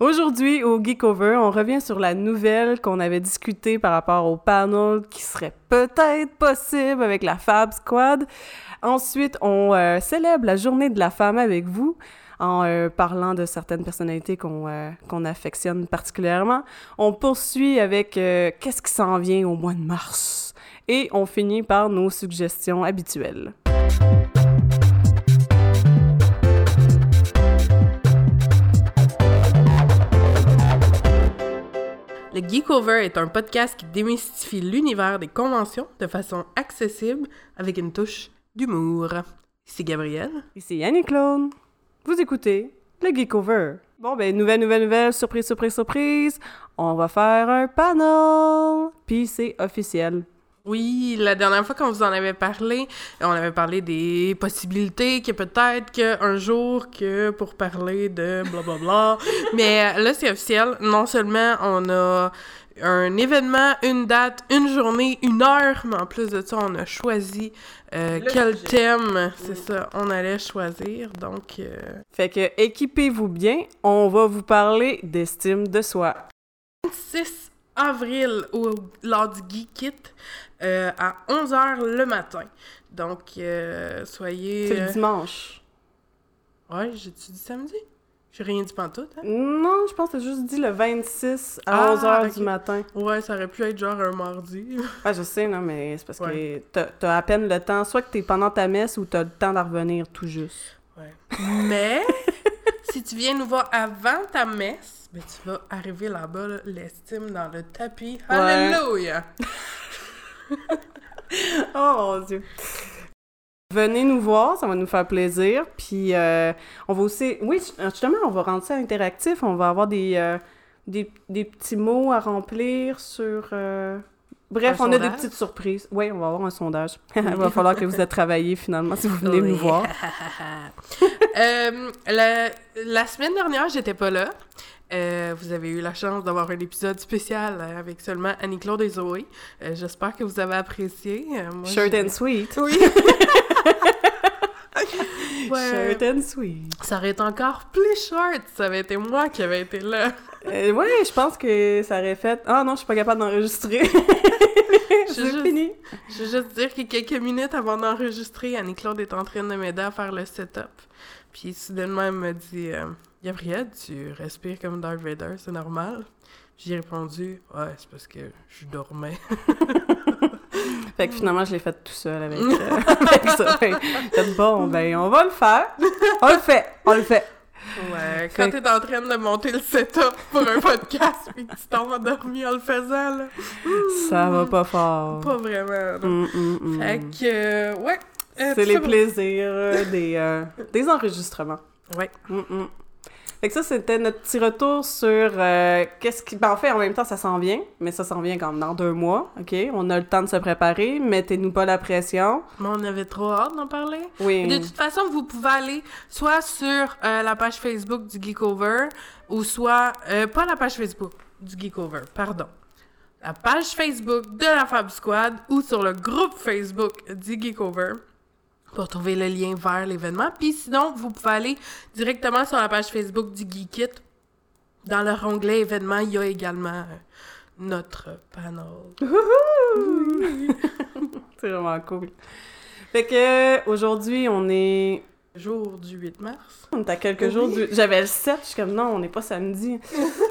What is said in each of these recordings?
Aujourd'hui, au Geekover, on revient sur la nouvelle qu'on avait discutée par rapport au panel qui serait peut-être possible avec la Fab Squad. Ensuite, on euh, célèbre la journée de la femme avec vous en euh, parlant de certaines personnalités qu'on euh, qu'on affectionne particulièrement. On poursuit avec qu'est-ce qui s'en vient au mois de mars? Et on finit par nos suggestions habituelles. Le Geekover est un podcast qui démystifie l'univers des conventions de façon accessible avec une touche d'humour. C'est Gabriel. Ici Yannick Clone. Vous écoutez le Geekover. Bon, ben, nouvelle, nouvelle, nouvelle, surprise, surprise, surprise. On va faire un panel. Puis c'est officiel. Oui, la dernière fois qu'on vous en avait parlé, on avait parlé des possibilités que peut-être qu'un jour que pour parler de blablabla. Mais là, c'est officiel. Non seulement on a un événement, une date, une journée, une heure, mais en plus de ça, on a choisi euh, quel sujet. thème, c'est ça, on allait choisir. Donc, euh, Fait que équipez-vous bien. On va vous parler d'estime de soi. 6 avril au, lors du Geek euh, à 11h le matin. Donc, euh, soyez... C'est euh, le dimanche. Ouais, j'ai-tu dit samedi? J'ai rien dit pantoute, hein? Non, je pense que t'as juste dit le 26 à Ah, 11h ok. du matin. Ouais, ça aurait pu être genre un mardi. Ah, je sais, non, mais c'est parce Ouais. que t'as- à peine le temps, soit que t'es pendant ta messe ou t'as le temps d'en revenir tout juste. Ouais. Mais, si tu viens nous voir avant ta messe, ben tu vas arriver là-bas, là, l'estime dans le tapis. Ouais. Oh mon dieu! Venez nous voir, ça va nous faire plaisir. Puis euh, on va aussi. Oui, justement, on va rendre ça interactif. On va avoir des, euh, des, petits mots à remplir sur. euh, Bref, Un on a des petites surprises. Oui, on va avoir un sondage. Il va falloir que vous ait travaillé finalement si vous venez Oui. nous voir. Euh, la, la semaine dernière, j'étais pas là. Euh, vous avez eu la chance d'avoir un épisode spécial euh, avec seulement Annie-Claude et Zoé. Euh, J'espère que vous avez apprécié. Moi, Short and sweet. Oui! Ouais. Short and sweet. Ça aurait été encore plus short si ça avait été moi qui avait été là. Euh, ouais, je pense que ça aurait fait. Ah non, je suis pas capable d'enregistrer. Je C'est juste- fini. Je veux juste dire que quelques minutes avant d'enregistrer, Annie-Claude est en train de m'aider à faire le setup. Puis soudainement, elle me dit euh, Gabrielle, tu respires comme Darth Vader, c'est normal? J'ai répondu Ouais, c'est parce que je dormais. Fait que finalement, je l'ai fait tout seul avec, euh, avec ça. Fait bon, ben, on va le faire. On le fait. On le fait. Ouais, quand t'es en train de monter le setup pour un podcast puis que tu t'en endormi en le faisant, là, Ça va pas fort. pas vraiment. Hum, hum, hum. Fait que, euh, ouais. euh, C'est les plaisirs euh, des, euh, des enregistrements. Ouais. Fait que ça, c'était notre petit retour sur euh, qu'est-ce qui... Ben, en fait, en même temps, ça s'en vient, mais ça s'en vient comme dans deux mois, OK? On a le temps de se préparer, mettez-nous pas la pression. Mais on avait trop hâte d'en parler. Oui. De toute façon, vous pouvez aller soit sur euh, la page Facebook du Geekover ou soit euh, pas la page Facebook du Geekover, pardon. La page Facebook de la Fab Squad ou sur le groupe Facebook du Geekover pour trouver le lien vers l'événement. Puis sinon, vous pouvez aller directement sur la page Facebook du Geekit. Dans leur onglet événements, il y a également euh, notre panel. C'est vraiment cool. Fait que aujourd'hui, on est Jour du 8 mars. On est à quelques jours du... J'avais le 7, je suis comme non, on n'est pas samedi.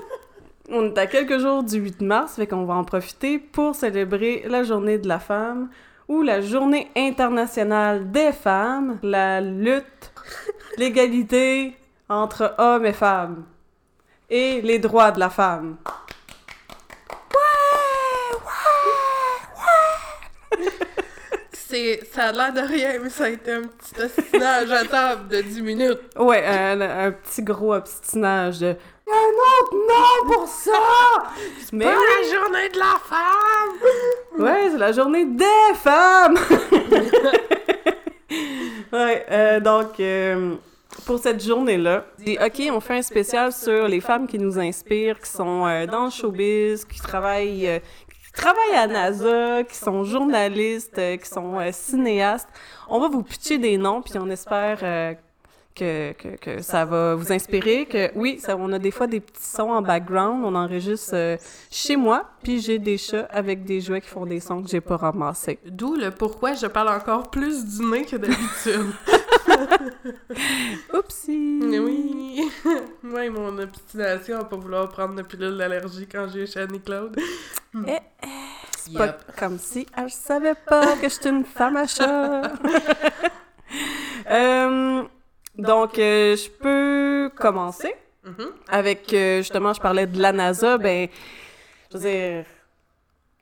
on est à quelques jours du 8 mars, fait qu'on va en profiter pour célébrer la journée de la femme ou la journée internationale des femmes, la lutte, l'égalité entre hommes et femmes et les droits de la femme. C'est, ça a l'air de rien, mais ça a été un petit ostinage à table de 10 minutes. Ouais, un, un petit gros obstinage de « Un autre nom pour ça! » Mais Pas la journée de la femme! Ouais, c'est la journée des femmes! ouais, euh, donc, euh, pour cette journée-là, dit, OK, on fait un spécial sur les femmes qui nous inspirent, qui sont euh, dans le showbiz, qui travaillent, qui travaillent à NASA, qui sont journalistes, qui sont cinéastes. On va vous pitcher des noms, puis on espère que, que, que ça va vous inspirer, que oui, ça, on a des fois des petits sons en background, on enregistre euh, chez moi, puis j'ai des chats avec des jouets qui font des sons que j'ai pas ramassés. D'où le pourquoi je parle encore plus du nez que d'habitude. Oupsie! oui! Moi, mon obstination à pas vouloir prendre de pilule d'allergie quand j'ai chez Annie-Claude. Eh, eh, c'est pas comme si elle savait pas que j'étais une femme à chat! Euh, donc, euh, je peux commencer? Mhm. avec, euh, justement, je parlais de la NASA, ben, je veux dire,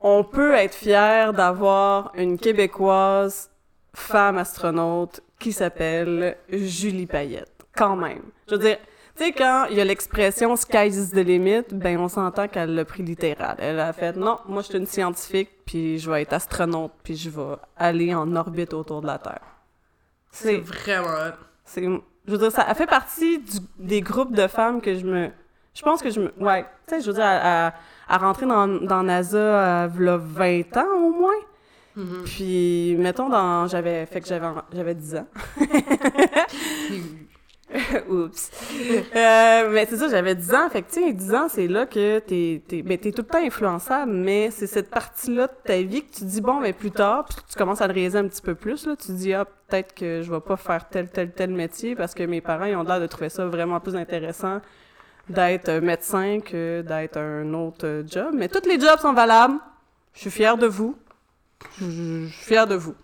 on peut être fier d'avoir une Québécoise femme astronaute qui s'appelle Julie Payette, quand même. Je veux dire, tu sais, quand il y a l'expression « sky is the limit », ben, on s'entend qu'elle l'a pris littéral. Elle a fait « Non, moi, je suis une scientifique, puis je vais être astronaute, puis je vais aller en orbite autour de la Terre. » C'est vraiment. C'est je veux dire ça fait partie du- des groupes de femmes que je me je pense que je me ouais tu sais je veux dire à, à, à rentrer dans dans NASA à v'là 20 ans au moins. Mhm. puis mettons dans j'avais fait que j'avais j'avais 10 ans oups. Euh, mais c'est ça j'avais 10 ans. Fait que tu sais 10 ans c'est là que t'es t'es ben t'es tout le temps influençable mais c'est cette partie là de ta vie que tu dis bon mais plus tard puis tu commences à le réaliser un petit peu plus là. Tu dis ah peut-être que je vais pas faire tel tel tel métier parce que mes parents ils ont l'air de trouver ça vraiment plus intéressant d'être médecin que d'être un autre job. Mais tous les jobs sont valables. Je suis fière de vous. Je je suis fière de vous.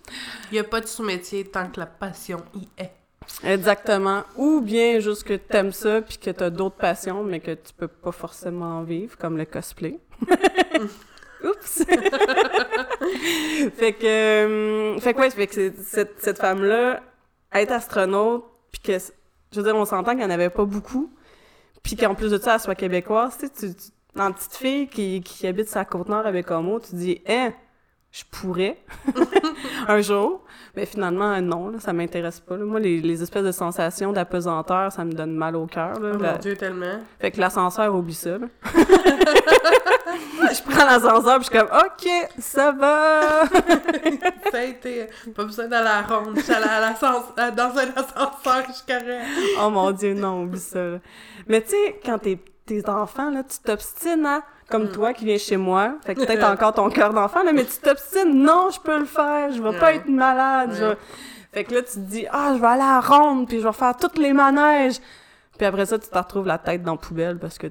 Il y a pas de sous-métier tant que la passion y est. Exactement. Ou bien juste que t'aimes ça puis que t'as d'autres passions mais que tu peux pas forcément vivre, comme le cosplay. Oups! fait que... euh, fait que ouais, fait que cette, cette femme-là, être astronaute, puis que... Je veux dire, on s'entend qu'il n'y en avait pas beaucoup, puis qu'en plus de ça, elle soit québécoise, tu sais, tu... tu- petite fille qui, qui habite sa Côte-Nord avec Homo, tu dis « Hein, je pourrais un jour », mais finalement, non, là, ça m'intéresse pas. là. Moi, les, les espèces de sensations d'apesanteur, ça me donne mal au cœur. Oh La- mon Dieu, tellement. Fait que l'ascenseur, oublie ça. là. je prends l'ascenseur, puis je suis comme, OK, ça va. Ça a été... Pas besoin d'aller à la ronde. Je suis allée à l'ascens- euh, dans un ascenseur, je suis oh mon Dieu, non, oublie ça. là. Mais tu sais, quand t'es tes enfants, là, tu t'obstines, hein? Comme toi qui viens chez moi. Fait que peut-être encore ton cœur d'enfant, là, mais tu t'obstines. Non, je peux le faire. Je vais pas être malade. Ouais. Fait que là, tu te dis, ah, je vais aller à la ronde, puis je vais faire toutes les manèges. Puis après ça, tu te retrouves la tête dans la poubelle parce que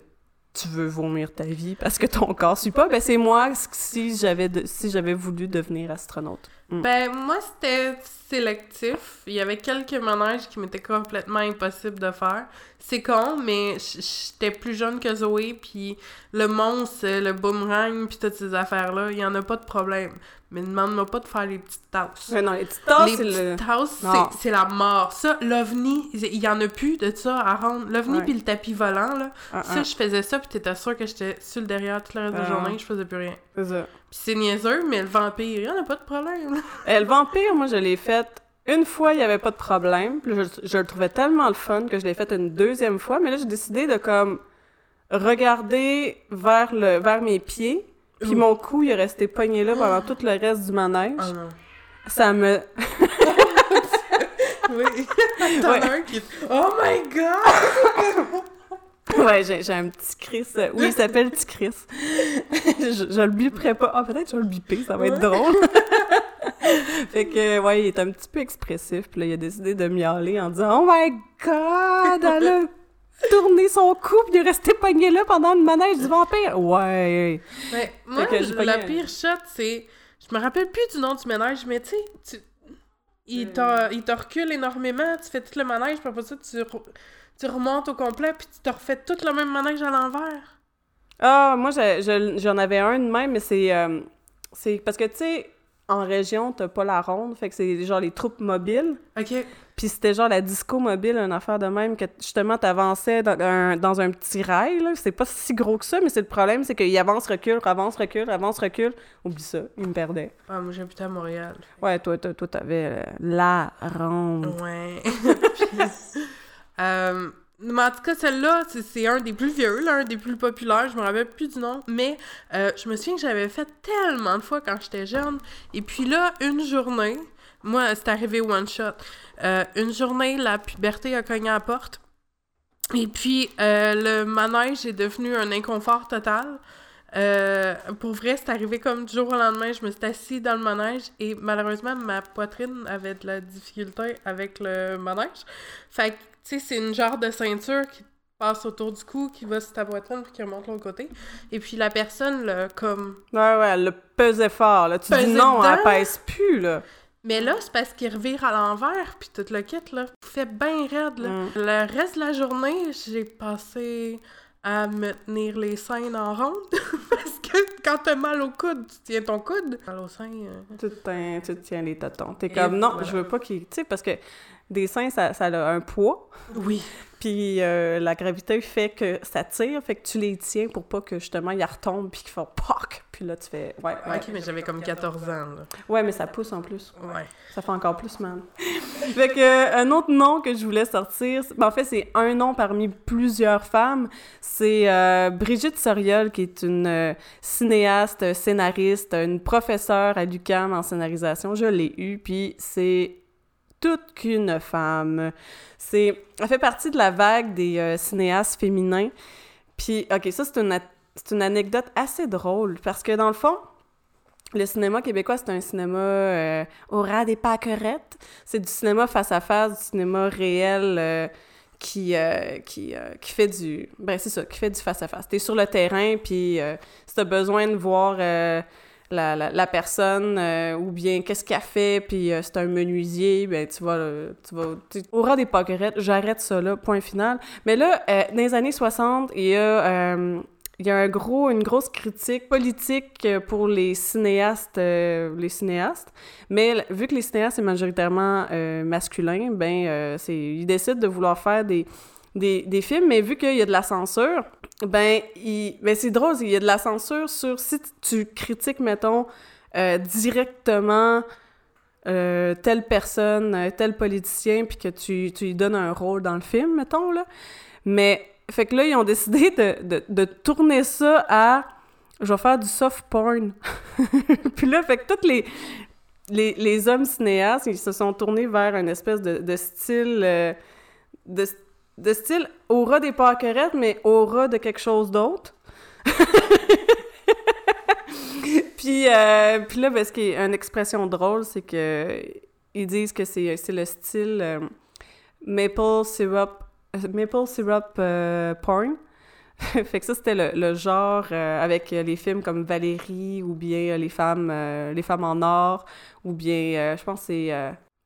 tu veux vomir ta vie, parce que ton corps suit pas. Ben, c'est moi si j'avais si j'avais voulu devenir astronaute. Mm. Ben, moi, c'était sélectif. Il y avait quelques manèges qui m'étaient complètement impossibles de faire. C'est con, mais j'étais plus jeune que Zoé, puis le monstre, le boomerang, puis toutes ces affaires-là, il y en a pas de problème. Mais demande-moi pas de faire les petites tasses. Mais non, les petites tasses, les c'est le... tasses, la mort. Ça, l'OVNI, il y en a plus de ça à rendre. L'OVNI puis le tapis volant, là, Ah, ça, ah, je faisais ça, puis t'étais sûr que j'étais sur le derrière toute la reste de la Ah. journée, je faisais plus rien. c'est ça. Puis c'est niaiseux, mais le vampire, il y en a pas de problème. Euh, le vampire, moi, je l'ai fait une fois, il n'y avait pas de problème. Je, je le trouvais tellement le fun que je l'ai fait une deuxième fois. Mais là, j'ai décidé de comme regarder vers le vers mes pieds. Puis mon cou, il est resté pogné là pendant tout le reste du manège. Ah non. Ça me... Oui. T'en Ouais. un qui. Oh my god! Ouais, j'ai j'ai un petit Chris. Oui, il s'appelle Petit Chris. je, je le biperai pas. Ah, peut-être que je vais le biper, ça va être Ouais. drôle. fait que, ouais, il est un petit peu expressif. Puis là, il a décidé de miauler en disant « Oh my God! Elle a tourné son cou puis est resté pogné là pendant le manège du vampire! » Ouais! Mais moi, que j'ai pas la pire shot, c'est... Je me rappelle plus du nom du ménage, mais tu sais. Il te recule énormément, tu fais tout le manège, puis après ça, tu, re- tu remontes au complet, puis tu te refais tout le même manège à l'envers. Ah, moi, je- je- j'en avais un de même, mais c'est... euh, c'est parce que, tu sais, en région, t'as pas la ronde. Fait que c'est genre les troupes mobiles. OK. Puis c'était genre la disco mobile, une affaire de même, que justement, t'avançais dans un, dans un petit rail, là. C'est pas si gros que ça, mais c'est le problème, c'est qu'il avance, recule, avance, recule, avance, recule. Oublie ça, il me perdait. Ah, moi, j'habitais à Montréal. Ouais, toi, toi, toi, t'avais euh, la ronde. Ouais. Puis, euh, mais en tout cas, celle-là, c'est- un des plus vieux, là, un des plus populaires. Je me rappelle plus du nom. Mais euh, je me souviens que j'avais fait tellement de fois quand j'étais jeune. Et puis là, une journée, Moi, c'est arrivé one shot. Euh, une journée, la puberté a cogné à la porte. Et puis, euh, le manège est devenu un inconfort total. Euh, pour vrai, c'est arrivé comme du jour au lendemain. Je me suis assise dans le manège et malheureusement, ma poitrine avait de la difficulté avec le manège. Fait que, tu sais, c'est une genre de ceinture qui passe autour du cou, qui va sur ta poitrine puis qui remonte l'autre côté. Et puis la personne, là, comme. Ouais, ouais, elle le pesait fort, là. Tu dis non, elle dedans? pèse plus, là. Mais là, c'est parce qu'il revire à l'envers, puis tout le kit, là. Fait bien raide, là. Mm. Le reste de la journée, j'ai passé à me tenir les seins en ronde. parce que quand t'as mal au coude, tu tiens ton coude. Mal au sein. euh, Tu te, tiens- tu te tiens les tâtons. T'es comme, non, voilà. je veux pas qu'il... Tu sais, parce que des seins, ça, ça a un poids, Oui. puis euh, la gravité fait que ça tire, fait que tu les tiens pour pas que, justement, ils retombent puis qu'ils font « POC! » Puis là, tu fais... Ouais, ouais. Ok, mais j'avais comme 14 ans, là. Ouais, mais ça pousse en plus. Ouais. Ça fait encore plus mal. fait que, euh, un autre nom que je voulais sortir, ben, en fait, c'est un nom parmi plusieurs femmes. C'est euh, Brigitte Soriol, qui est une euh, cinéaste, scénariste, une professeure à l'UQAM en scénarisation. Je l'ai eue, puis c'est toute qu'une femme. C'est, elle fait partie de la vague des euh, cinéastes féminins. Puis, OK, ça, c'est une, une anecdote assez drôle, parce que dans le fond, le cinéma québécois, c'est un cinéma euh, au ras des pâquerettes. C'est du cinéma face à face, du cinéma réel euh, qui, qui, qui fait du... Ben, c'est ça, qui fait du face à face. T'es sur le terrain, puis euh, si t'as besoin de voir la, la, personne euh, ou bien qu'est-ce qu'elle fait, puis euh, c'est un menuisier, ben tu vas... tu vas au ras des pâquerettes, j'arrête ça là, point final. Mais là, euh, dans les années 60, il y a... il y a un gros, une grosse critique politique pour les cinéastes, les cinéastes. Mais vu que les cinéastes c'est majoritairement euh, masculin, ben c'est ils décident de vouloir faire des des, des films, mais vu qu'il y a de la censure, ben, il, ben c'est drôle, il y a de la censure sur si tu critiques, mettons, euh, directement euh, telle personne, euh, tel politicien, puis que tu, tu lui donnes un rôle dans le film, mettons, là. Mais, fait que là, ils ont décidé de, de, de tourner ça à... Je vais faire du soft porn. puis là, fait que tous les, les, les hommes cinéastes, ils se sont tournés vers une espèce de, de style... de, de style aura des pâquerettes, mais aura de quelque chose d'autre. puis, euh, puis là, ben, ce qui est une expression drôle, c'est que ils disent que c'est le style euh, maple syrup, maple syrup euh, porn. fait que ça, c'était le, le genre avec les films comme Valérie ou bien les femmes les femmes en or ou bien, je pense c'est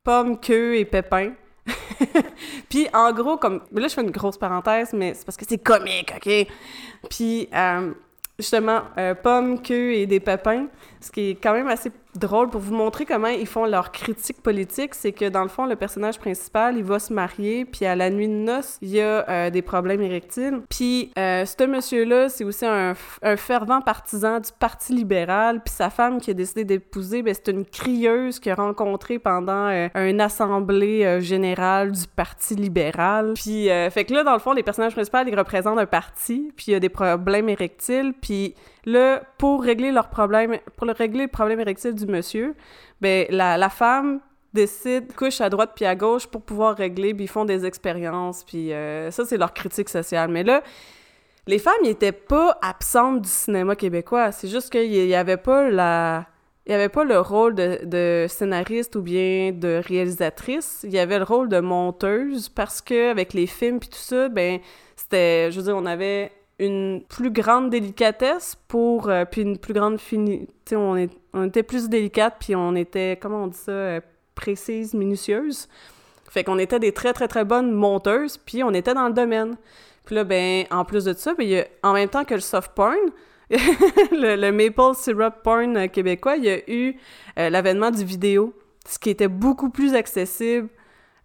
Pomme, Queue et Pépin. Puis en gros, comme. Là, je fais une grosse parenthèse, mais c'est parce que c'est comique, OK? Puis euh, justement, euh, Pomme, Queue et des Pépins, ce qui est quand même assez drôle pour vous montrer comment ils font leur critique politique, c'est que dans le fond, le personnage principal, il va se marier, puis à la nuit de noces, il y a euh, des problèmes érectiles. Puis euh, ce monsieur-là, c'est aussi un, un fervent partisan du Parti libéral, puis sa femme qui a décidé d'épouser, ben, c'est une crieuse qu'il a rencontrée pendant euh, une assemblée euh, générale du Parti libéral. Puis, euh, fait que là, dans le fond, les personnages principaux, ils représentent un parti, puis il y a des problèmes érectiles, puis là, pour régler leurs problèmes, pour le régler le problème érectile du monsieur, ben la, femme décide, couche à droite puis à gauche pour pouvoir régler, puis ils font des expériences, puis euh, ça, c'est leur critique sociale. Mais là, les femmes, ils étaient pas absentes du cinéma québécois. C'est juste qu'il y avait pas la... Il y avait pas le rôle de, de scénariste ou bien de réalisatrice. Il y avait le rôle de monteuse parce que avec les films puis tout ça, ben c'était... Je veux dire, on avait une plus grande délicatesse pour... euh, puis une plus grande fini... Tu sais, on, est- on était plus délicate puis on était, comment on dit ça, euh, précise, minutieuse. Fait qu'on était des très, très, très bonnes monteuses puis on était dans le domaine. Puis là, ben, en plus de ça, ben, en même temps que le soft porn, le, le maple syrup porn euh, québécois, il y a eu euh, l'avènement du vidéo, ce qui était beaucoup plus accessible.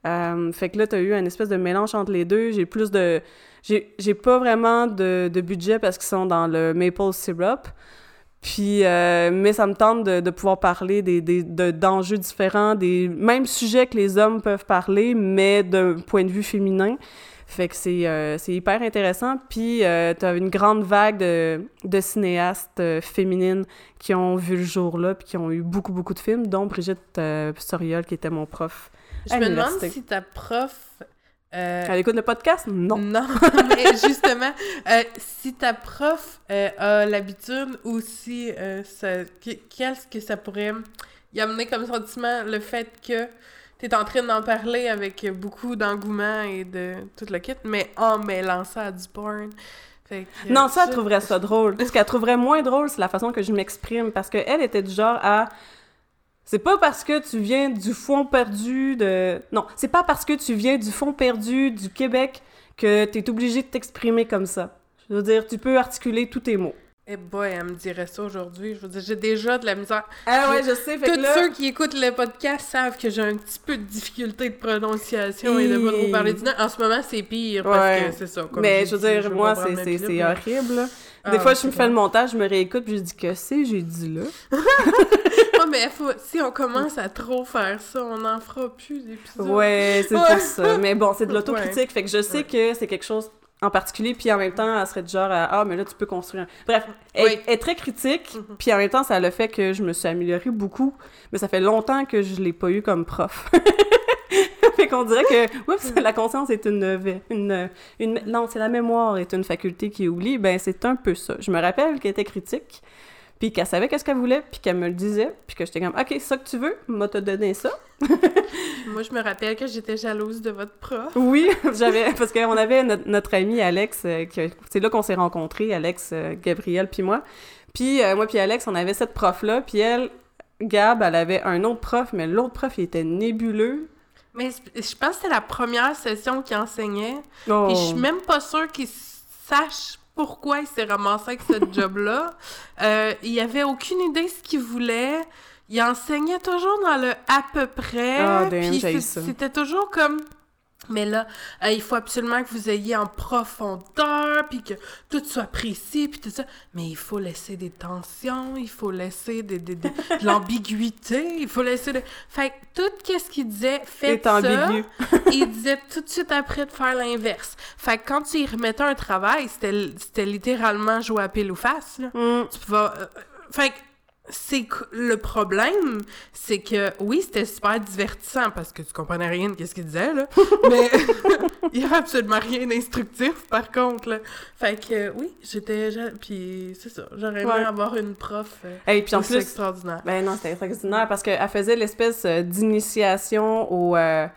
Euh, fait que là, t'as eu un espèce de mélange entre les deux. J'ai plus de... J'ai pas vraiment de, de budget parce qu'ils sont dans le maple syrup. Puis, euh, mais ça me tente de, de pouvoir parler des, des, de- d'enjeux différents, des mêmes sujets que les hommes peuvent parler, mais d'un point de vue féminin. Fait que c'est euh, hyper intéressant. Puis euh, t'as une grande vague de, de cinéastes euh, féminines qui ont vu le jour là, puis qui ont eu beaucoup, beaucoup de films, dont Brigitte Soriol, qui était mon prof. Je me demande si ta prof. euh, Elle écoute le podcast? Non. Non, mais justement, euh, si ta prof euh, a l'habitude ou si euh, ça- que- qu'est-ce que ça pourrait y amener comme sentiment le fait que tu es en train d'en parler avec beaucoup d'engouement et de tout le kit, mais en mêlant ça à du porn? Fait que, Non, ça, elle trouverait ça drôle. Ce qu'elle trouverait moins drôle, c'est la façon que je m'exprime. Parce qu'elle était du genre à. C'est pas parce que tu viens du fond perdu de. Non, c'est pas parce que tu viens du fond perdu du Québec que t'es obligé de t'exprimer comme ça. Je veux dire, tu peux articuler tous tes mots. Eh boy, elle me dirait ça aujourd'hui. Je veux dire, j'ai déjà de la misère. Ah ouais, je sais, fait Tous que là... ceux qui écoutent le podcast savent que j'ai un petit peu de difficulté de prononciation et de pas trop parler du nom. En ce moment, c'est pire parce Ouais. que c'est ça. comme Mais je veux dire, moi, c'est horrible. Ah, Des fois, ouais, je me fais le montage, je me réécoute, puis je dis que c'est, j'ai dit là? Ouais, mais faut- si on commence à trop faire ça, on n'en fera plus d'épisodes. Ouais, c'est Ouais. pour ça. Mais bon, c'est de l'autocritique, fait que je sais Ouais. que c'est quelque chose en particulier, puis en même temps, elle serait du genre à, ah, mais là, tu peux construire. un- Bref, elle, Oui. elle est très critique, Mhm. puis en même temps, ça le fait que je me suis améliorée beaucoup, mais ça fait longtemps que je l'ai pas eu comme prof. fait qu'on dirait que, oups, la conscience est une, une, une, non, c'est la mémoire est une faculté qui oublie, ben c'est un peu ça. Je me rappelle qu'elle était critique, puis qu'elle savait qu'est-ce qu'elle voulait, puis qu'elle me le disait, puis que j'étais comme, ok, ça que tu veux, m'a te donné ça. Moi, je me rappelle que j'étais jalouse de votre prof. Oui, j'avais parce qu'on avait notre, notre ami Alex, euh, c'est là qu'on s'est rencontrés, Alex, euh, Gabriel puis moi. Puis euh, moi puis Alex, on avait cette prof là, puis elle, Gab, elle avait un autre prof, mais l'autre prof il était nébuleux. Mais je pense que c'était la première session qu'il enseignait. Oh. Puis je suis même pas sûre qu'il sache pourquoi il s'est ramassé avec ce job-là. Euh, il avait aucune idée ce qu'il voulait. Il enseignait toujours dans le à peu près. Ah, damn, puis c'est- c'était toujours comme. Mais là, euh, il faut absolument que vous ayez en profondeur, puis que tout soit précis, puis tout ça. Mais il faut laisser des tensions, il faut laisser des, des- des- de l'ambiguïté, il faut laisser... De... Fait que tout ce qu'il disait, faites ça ambigu. il disait tout de suite après de faire l'inverse. Fait que quand tu y remettais un travail, c'était c'était littéralement jouer à pile ou face. Là. Hum, Tu pouvais... euh, fait que c'est que le problème, c'est que oui, c'était super divertissant parce que tu comprenais rien de ce qu'il disait, là. Mais il y avait absolument rien d'instructif, par contre, là. Fait que euh, oui, j'étais... Puis c'est ça, j'aurais aimé Ouais. avoir une prof euh, Et puis en plus, extraordinaire. ben non, c'était extraordinaire parce qu'elle faisait l'espèce euh, d'initiation au. euh,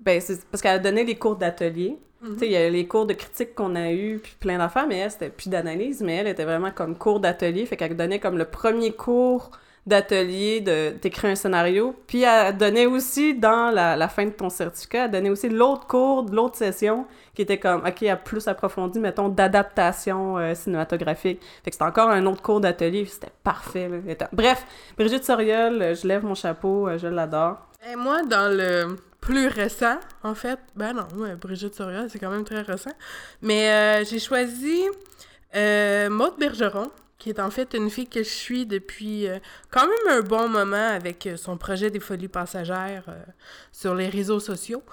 ben, parce qu'elle donnait les cours d'atelier. Tu sais, il y a les cours de critique qu'on a eu, puis plein d'affaires, mais elle, c'était puis d'analyse, mais elle était vraiment comme cours d'atelier, fait qu'elle donnait comme le premier cours d'atelier de d'écrire un scénario, puis elle donnait aussi, dans la, la fin de ton certificat, elle donnait aussi l'autre cours l'autre session, qui était comme, OK, plus approfondi, mettons, d'adaptation euh, cinématographique. Fait que c'était encore un autre cours d'atelier, c'était parfait, Bref, Brigitte Soriol, euh, je lève mon chapeau, euh, je l'adore. Et moi, dans le plus récent, en fait, ben non, Brigitte Soriol, c'est quand même très récent. Mais euh, j'ai choisi euh, Maude Bergeron, qui est en fait une fille que je suis depuis euh, quand même un bon moment avec son projet des folies passagères sur les réseaux sociaux.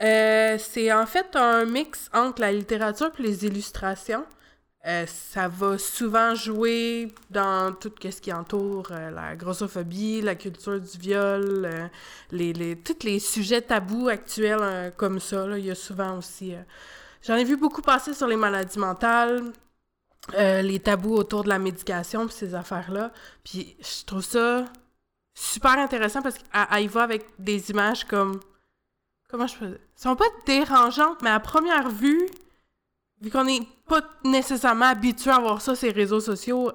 C'est en fait un mix entre la littérature et les illustrations. Euh, ça va souvent jouer dans tout ce qui entoure euh, la grossophobie, la culture du viol, euh, les, tous les sujets tabous actuels comme ça. Il y a souvent aussi... J'en ai vu beaucoup passer sur les maladies mentales, les tabous autour de la médication, puis ces affaires-là. Puis je trouve ça super intéressant parce qu'elle y va avec des images comme... Comment je peux dire? Elles sont pas dérangeantes, mais à première vue, vu qu'on n'est pas nécessairement habitué à voir ça les réseaux sociaux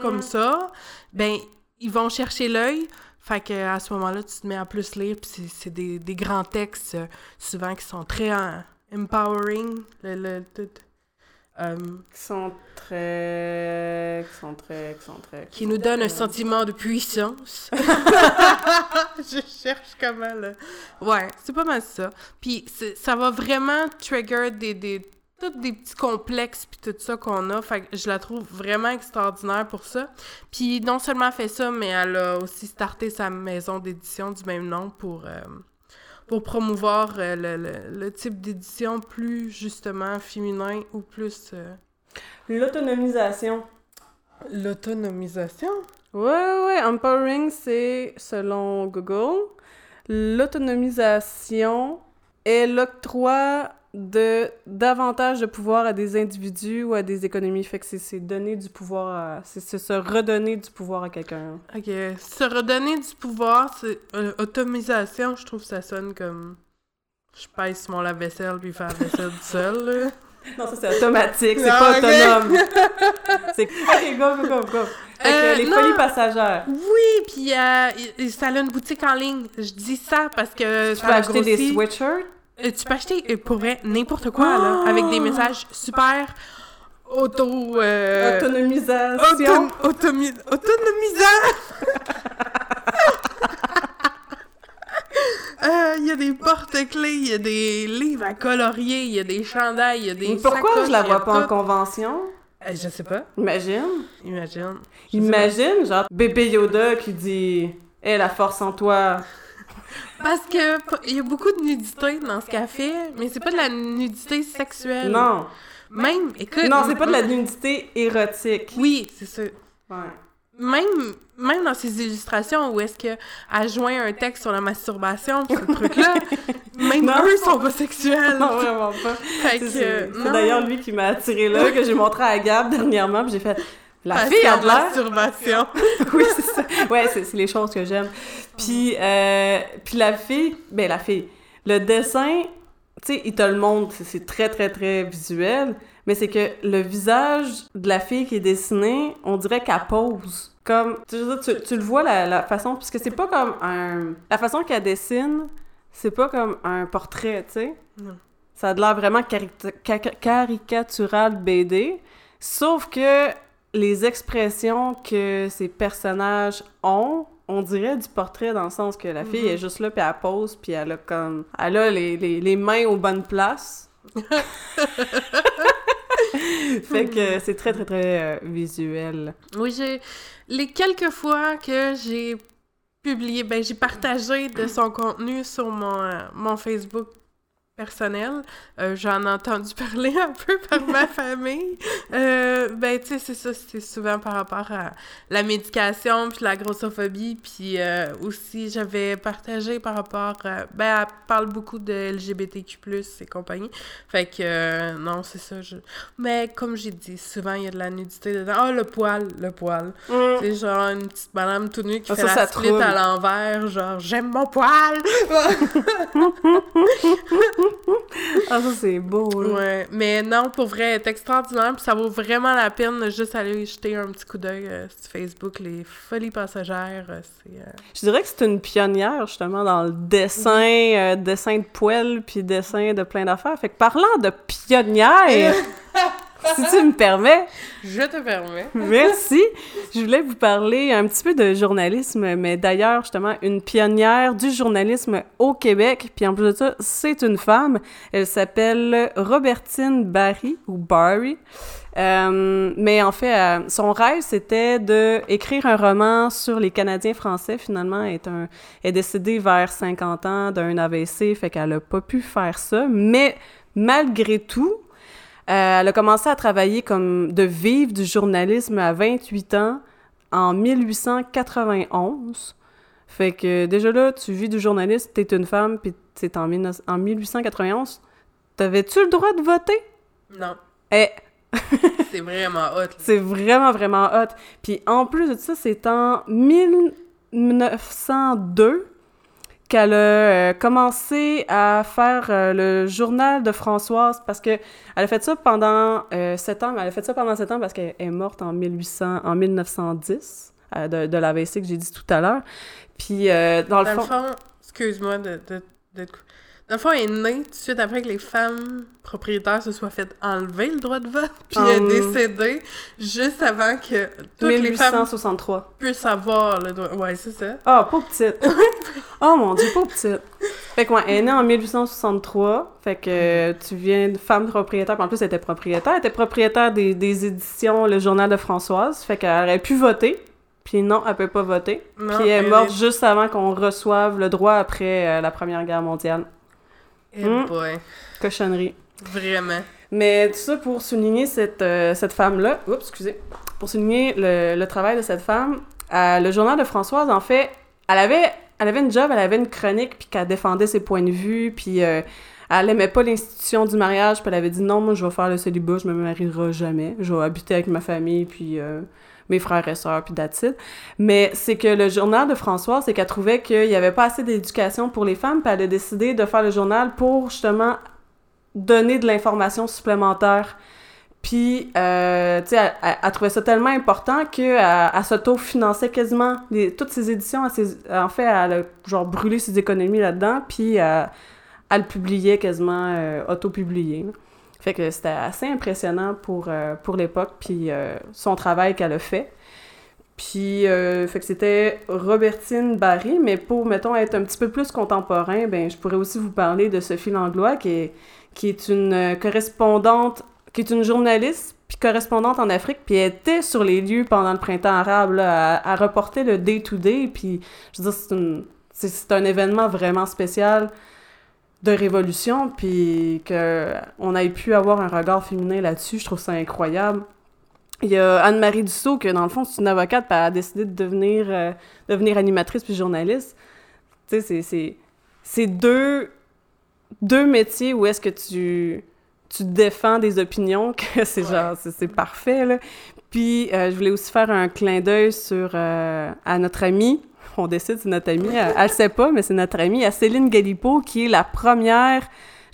comme Mhm. ça, ben, ils vont chercher l'œil. Fait que à ce moment-là, tu te mets à plus lire, puis c'est- des, des grands textes, euh, souvent qui sont très euh, empowering. Le, le- tout, euh, Qui sont très... qui sont très... qui sont très... qui nous donnent un sentiment de puissance. Je cherche comment, là. Ouais, c'est pas mal ça. Puis ça va vraiment trigger des, des, tous des petits complexes puis tout ça qu'on a. Fait que je la trouve vraiment extraordinaire pour ça. Puis non seulement elle fait ça, mais elle a aussi starté sa maison d'édition du même nom pour... euh, pour promouvoir euh, le, le- le type d'édition plus justement féminin ou plus euh, L'autonomisation. l'autonomisation? Ouais, ouais, ouais. Empowering, c'est, selon Google, l'autonomisation est l'octroi de davantage de pouvoir à des individus ou à des économies. Fait que c'est, c'est donner du pouvoir à... C'est, c'est se redonner du pouvoir à quelqu'un. Ok, se redonner du pouvoir, c'est euh, automisation, je trouve que ça sonne comme je pèse mon lave-vaisselle puis faire la vaisselle tout seul. là. Non, ça, c'est automatique. C'est pas autonome. c'est... OK, go, go, go, go. Fait que Euh, les non. folies passagères. Oui, puis euh, il- ça a une boutique en ligne. Je dis ça parce que Tu ça peux a acheter des sweatshirts? Tu peux acheter, euh, pour vrai, n'importe quoi, là, avec des messages super auto... euh, Autonomisation. auto- automi- autonomisants! Euh, Il y a des porte-clés, il y a des livres à colorier, il y a des chandails, il y a des Pourquoi sacoches, je la vois pas en convention? Euh, je sais pas, Imagine. imagine. Je Imagine, genre, bébé Yoda qui dit « Hé, la force en toi Parce que il y a beaucoup de nudité dans ce qu'elle fait, mais c'est pas de la nudité ». sexuelle. Non. Même, écoute. Non, c'est pas de la nudité érotique. Oui, c'est ça. Ouais. Même, même dans ses illustrations où est-ce qu'elle joint un texte sur la masturbation, ce truc-là, même Non. eux sont pas sexuels. Non, vraiment pas. C'est- d'ailleurs lui qui m'a attiré là, que j'ai montré à Gab dernièrement, puis j'ai fait « La Parce fille a de l'air... » masturbation. oui, c'est ça. Ouais, c'est c'est les choses que j'aime. Puis, euh, puis la fille, ben la fille, le dessin, tu sais, il te le montre, c'est- très, très, très visuel, mais c'est que le visage de la fille qui est dessinée, on dirait qu'elle pose. Comme, tu, le vois la, la façon, puisque c'est pas comme un... La façon qu'elle dessine, c'est pas comme un portrait, tu sais. Non. Ça a de l'air vraiment cari- ca- caricatural BD, sauf que les expressions que ces personnages ont, on dirait du portrait dans le sens que la fille Mhm. est juste là, puis elle pose, puis elle a comme... Elle a les, les, les mains aux bonnes places. fait que c'est très, très, très euh, visuel. Oui, j'ai. Les quelques fois que j'ai publié, ben j'ai partagé de son contenu sur mon, euh, mon Facebook personnel, euh, j'en ai entendu parler un peu par ma famille. Euh, ben, tu sais, c'est ça, c'est souvent par rapport à la médication, puis la grossophobie, puis euh, aussi, j'avais partagé par rapport à... Ben, elle parle beaucoup de LGBTQ+, et compagnie. Fait que, euh, non, c'est ça. Je... Mais comme j'ai dit, souvent, il y a de la nudité dedans. Ah, le poil, le poil. C'est genre une petite madame tout nue qui Ah, fait ça, la ça à l'envers, genre « J'aime mon poil! Ah, ça, c'est beau, » là. Ouais, mais non, pour vrai, elle est extraordinaire, puis ça vaut vraiment la peine de juste aller jeter un petit coup d'œil euh, sur Facebook. Les folies passagères, euh, c'est... euh, Je dirais que c'est une pionnière, justement, dans le dessin, dessin de poêle, puis dessin de plein d'affaires. Fait que parlant de pionnière, si tu me permets, Je te permets. Merci. Je voulais vous parler un petit peu de journalisme, mais d'ailleurs, justement, une pionnière du journalisme au Québec. Puis en plus de ça, c'est une femme. Elle s'appelle Robertine Barry, ou Barry. Euh, mais en fait, euh, son rêve, c'était de écrire un roman sur les Canadiens français. Finalement, elle est, un, elle est décédée vers 50 ans d'un AVC, fait qu'elle a pas pu faire ça. Mais malgré tout, euh, elle a commencé à travailler comme de vivre du journalisme à 28 ans en 1891. Fait que déjà là, tu vis du journalisme, t'es une femme, puis c'est en, 19 en 1891. T'avais-tu le droit de voter? Non, Eh, c'est vraiment hot. c'est vraiment, vraiment hot. Puis en plus de ça, c'est en 1902 qu'elle a euh, commencé à faire euh, le journal de Françoise parce que elle a fait ça pendant euh, sept ans, mais elle a fait ça pendant sept ans parce qu'elle est morte en 1800, en 1910 euh, de, de l'AVC que j'ai dit tout à l'heure. Puis dans le Dans le fond, fond, excuse-moi de, de, de Dans le fond, elle est née tout de suite après que les femmes propriétaires se soient fait enlever le droit de vote, puis elle est Hum. décédée juste avant que toutes les femmes 1863. puissent avoir le droit. Ouais, c'est ça. Ah, pas petite. oh mon dieu, pas petite. Fait que, ouais, elle est née en 1863. Fait que euh, tu viens de femme propriétaire. Puis en plus, elle était propriétaire. Elle était propriétaire des, des éditions Le Journal de Françoise. Fait qu'elle aurait pu voter. Puis non, elle peut pas voter. Puis elle est morte est- juste avant qu'on reçoive le droit après euh, la Première Guerre mondiale. Eh Hmm. boy. Cochonnerie. Vraiment. Mais tout ça pour souligner cette, euh, cette femme-là. Oups, excusez. Pour souligner le, le travail de cette femme. euh, le journal de Françoise, en fait, elle avait, elle avait une job, elle avait une chronique, puis qu'elle défendait ses points de vue, puis euh, elle aimait pas l'institution du mariage, puis elle avait dit non, moi je vais faire le célibat, je me marierai jamais, je vais habiter avec ma famille, puis mes frères et sœurs, puis it. Mais c'est que le journal de Françoise, c'est qu'elle trouvait qu'il y avait pas assez d'éducation pour les femmes, puis elle a décidé de faire le journal pour justement donner de l'information supplémentaire. Puis, euh, tu sais, elle, elle- elle trouvait ça tellement important qu'elle elle s'auto-finançait quasiment toutes ses éditions. En fait, elle a genre brûlé ses économies là-dedans, puis euh, elle le publiait quasiment euh, auto-publié. Fait que c'était assez impressionnant pour, euh, pour l'époque, puis euh, son travail qu'elle a fait. Puis, euh, fait que c'était Robertine Barry, mais pour, mettons, être un petit peu plus contemporain, ben, je pourrais aussi vous parler de Sophie Langlois, qui est, qui est une correspondante, qui est une journaliste, puis correspondante en Afrique, puis elle était sur les lieux pendant le printemps arabe, là, à, reporter le day-to-day, puis je veux dire, c'est un événement vraiment spécial de révolution, puis qu'on ait pu avoir un regard féminin là-dessus, je trouve ça incroyable. Il y a Anne-Marie Dussault, que dans le fond, c'est une avocate, puis elle a décidé de devenir, euh, devenir animatrice puis journaliste. Tu sais, c'est- c'est- deux, deux métiers où est-ce que tu, tu défends des opinions, que c'est Ouais. genre, c'est c'est parfait, là. Puis, euh, je voulais aussi faire un clin d'œil sur, euh, à notre amie, on décide, c'est notre amie, elle, elle le sait pas, mais c'est notre amie, à Céline Galipo, qui est la première,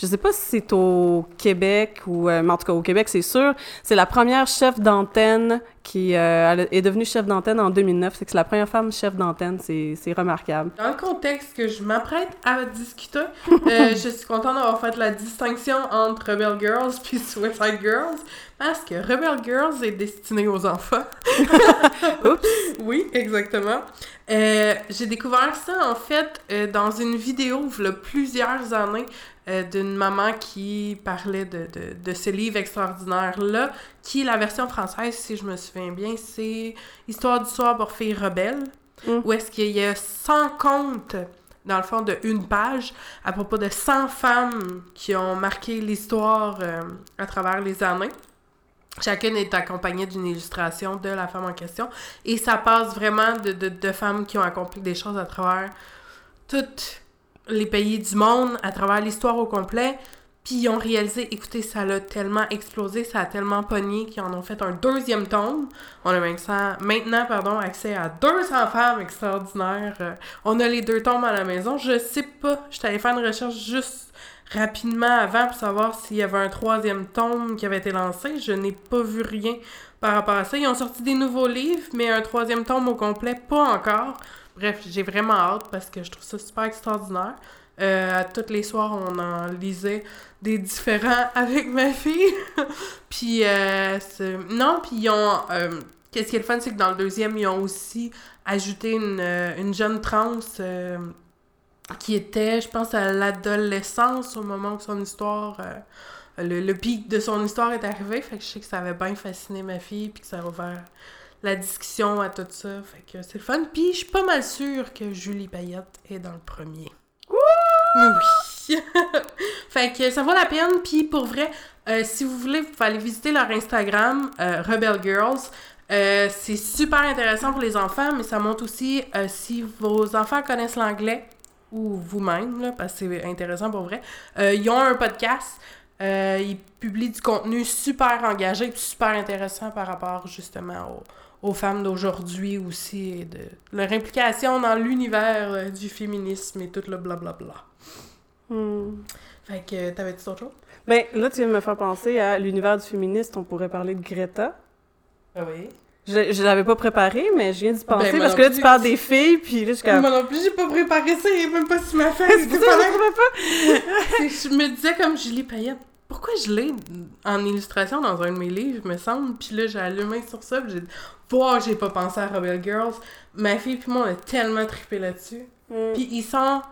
je sais pas si c'est au Québec ou, euh, mais en tout cas au Québec, c'est sûr, c'est la première chef d'antenne qui euh, est devenue chef d'antenne en 2009, c'est que c'est la première femme chef d'antenne, c'est c'est remarquable. Dans le contexte que je m'apprête à discuter, euh, je suis contente d'avoir fait la distinction entre Rebel Girls puis Suicide Girls, parce que Rebel Girls est destiné aux enfants. Oups! Oui, exactement. Euh, J'ai découvert ça, en fait, euh, dans une vidéo, il y a plusieurs années, euh, d'une maman qui parlait de, de, de ce livre extraordinaire-là, qui, la version française, si je me souviens bien, c'est Histoire du soir pour filles rebelles, Mm. où est-ce qu'il y a 100 contes, dans le fond, de une page, à propos de 100 femmes qui ont marqué l'histoire euh, à travers les années. Chacune est accompagnée d'une illustration de la femme en question. Et ça passe vraiment de, femmes qui ont accompli des choses à travers tous les pays du monde, à travers l'histoire au complet. Puis ils ont réalisé, écoutez, ça l'a tellement explosé, ça a tellement pogné qu'ils en ont fait un deuxième tome. On a maintenant, maintenant pardon, accès à 200 femmes extraordinaires. Euh, on a les deux tomes à la maison. Je sais pas, je suis allée faire une recherche juste rapidement avant pour savoir s'il y avait un troisième tome qui avait été lancé. Je n'ai pas vu rien par rapport à ça. Ils ont sorti des nouveaux livres, mais un troisième tome au complet, pas encore. Bref, j'ai vraiment hâte parce que je trouve ça super extraordinaire. Euh, tous les soirs, on en lisait des différents avec ma fille. puis, euh, non, puis ils ont... euh, Qu'est-ce qui est le fun, c'est que dans le deuxième, ils ont aussi ajouté une, euh, une jeune trans euh, qui était, je pense, à l'adolescence au moment où son histoire... euh, le, le pic de son histoire est arrivé. Fait que je sais que ça avait bien fasciné ma fille, puis que ça a ouvert la discussion à tout ça. Fait que c'est le fun. Puis je suis pas mal sûre que Julie Payette est dans le premier. Oui! fait que ça vaut la peine. Puis pour vrai, euh, si vous voulez, vous pouvez aller visiter leur Instagram, euh, Rebel Girls. Euh, c'est super intéressant pour les enfants, mais ça montre aussi si vos enfants connaissent l'anglais ou vous-même, parce que c'est intéressant pour vrai. Euh, ils ont un podcast. Euh, ils publient du contenu super engagé et super intéressant par rapport justement aux, aux femmes d'aujourd'hui aussi et de leur implication dans l'univers euh, du féminisme et tout le blablabla. Hmm. Fait que t'avais-tu autre chose? Ben, là, tu viens de me faire penser à l'univers du féministe, on pourrait parler de Greta. Ah oui. Je, je l'avais pas préparé, mais je viens d'y penser Ben, parce que là, tu parles des filles, puis là, je suis comme... Moi non plus, j'ai pas préparé ça, il même pas sur ma feuille. C'est pour ça que je pas. je me disais comme Julie Payette, pourquoi je l'ai en illustration dans un de mes livres, me semble. Puis là, j'ai allumé sur ça, puis j'ai dit, wow, j'ai pas pensé à Rebel Girls. Ma fille puis moi, on a tellement trippé là-dessus. Hmm. Puis ils sont,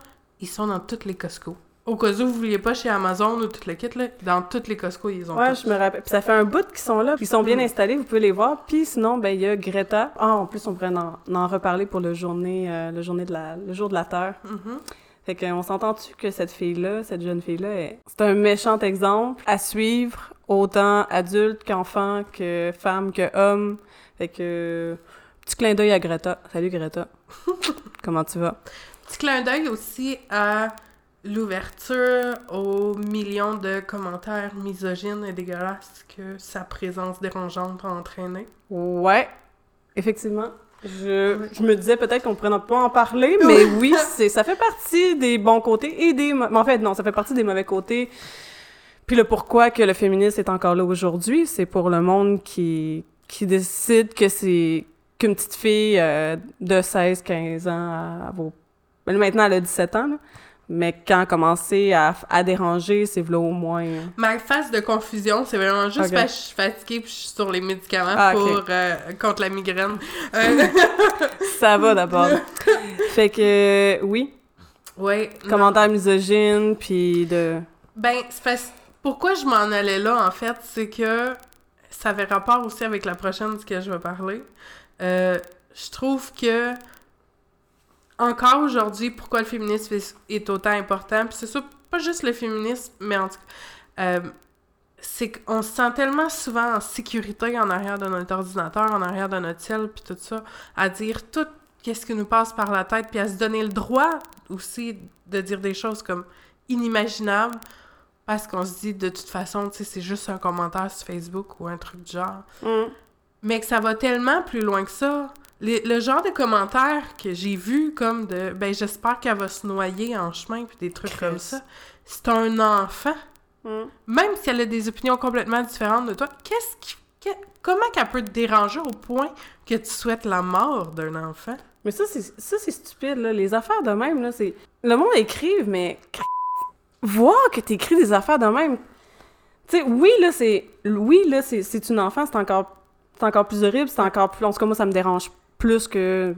ils sont dans toutes les Costco. Au cas où vous vouliez pas chez Amazon ou tout le kit, là, dans toutes les Costco, ils ont Ouais, je me rappelle. Puis ça fait un bout qu'ils sont là, ils sont bien Mm. installés, vous pouvez les voir. Puis sinon, ben il y a Greta. Ah, en plus, on pourrait en, en reparler pour le journée, euh, le journée de la, le jour de la Terre. Mhm. Fait qu'on s'entend-tu que cette fille-là, cette jeune fille-là, est- c'est un méchant exemple à suivre, autant adulte qu'enfant, que femme, que homme. Fait que petit clin d'œil à Greta. Salut Greta. Comment tu vas? Petit clin d'œil aussi à l'ouverture aux millions de commentaires misogynes et dégueulasses que sa présence dérangeante a entraîné. Ouais, effectivement. Je, je me disais peut-être qu'on pourrait pas en parler, mais oui, c'est ça fait partie des bons côtés et des... En fait, non, ça fait partie des mauvais côtés. Puis le pourquoi que le féminisme est encore là aujourd'hui, c'est pour le monde qui, qui décide que c'est qu'une petite fille euh, de 16, 15 ans à, à vos... ben, Maintenant, elle a 17 ans, là. Mais quand commencé à, à déranger, c'est là au moins... Ma phase de confusion, c'est vraiment juste parce que je suis fatiguée puis je suis sur les médicaments Ah, pour euh, contre la migraine. Euh, Ça va d'abord. fait que, oui, non. commentaires misogynes, puis de... Ben, parce- pourquoi je m'en allais là, en fait, c'est que ça avait rapport aussi avec la prochaine de que je vais parler. Euh, je trouve que encore aujourd'hui, pourquoi le féminisme est, autant important, puis c'est ça, pas juste le féminisme, mais en tout cas, euh, c'est qu'on se sent tellement souvent en sécurité en arrière de notre ordinateur, en arrière de notre ciel, puis tout ça, à dire tout qu'est-ce qui nous passe par la tête, puis à se donner le droit aussi de dire des choses comme inimaginables, parce qu'on se dit de toute façon, tu sais, c'est juste un commentaire sur Facebook ou un truc du genre. Mm. Mais que ça va tellement plus loin que ça. Les- le genre de commentaires que j'ai vu comme de ben j'espère qu'elle va se noyer en chemin puis des trucs comme ça. C'est un enfant. Mm. Même si elle a des opinions complètement différentes de toi, qu'est-ce qui que- comment qu'elle peut te déranger au point que tu souhaites la mort d'un enfant? Mais ça, c'est ça, c'est stupide, là. Les affaires de même, là, c'est... Le monde écrive, mais... Voir que t'écris des affaires de même... Tu sais, oui, là, c'est... Oui, là, c'est c'est une enfant, c'est encore... C'est encore plus horrible, c'est encore plus... En tout cas, moi, ça me dérange plus que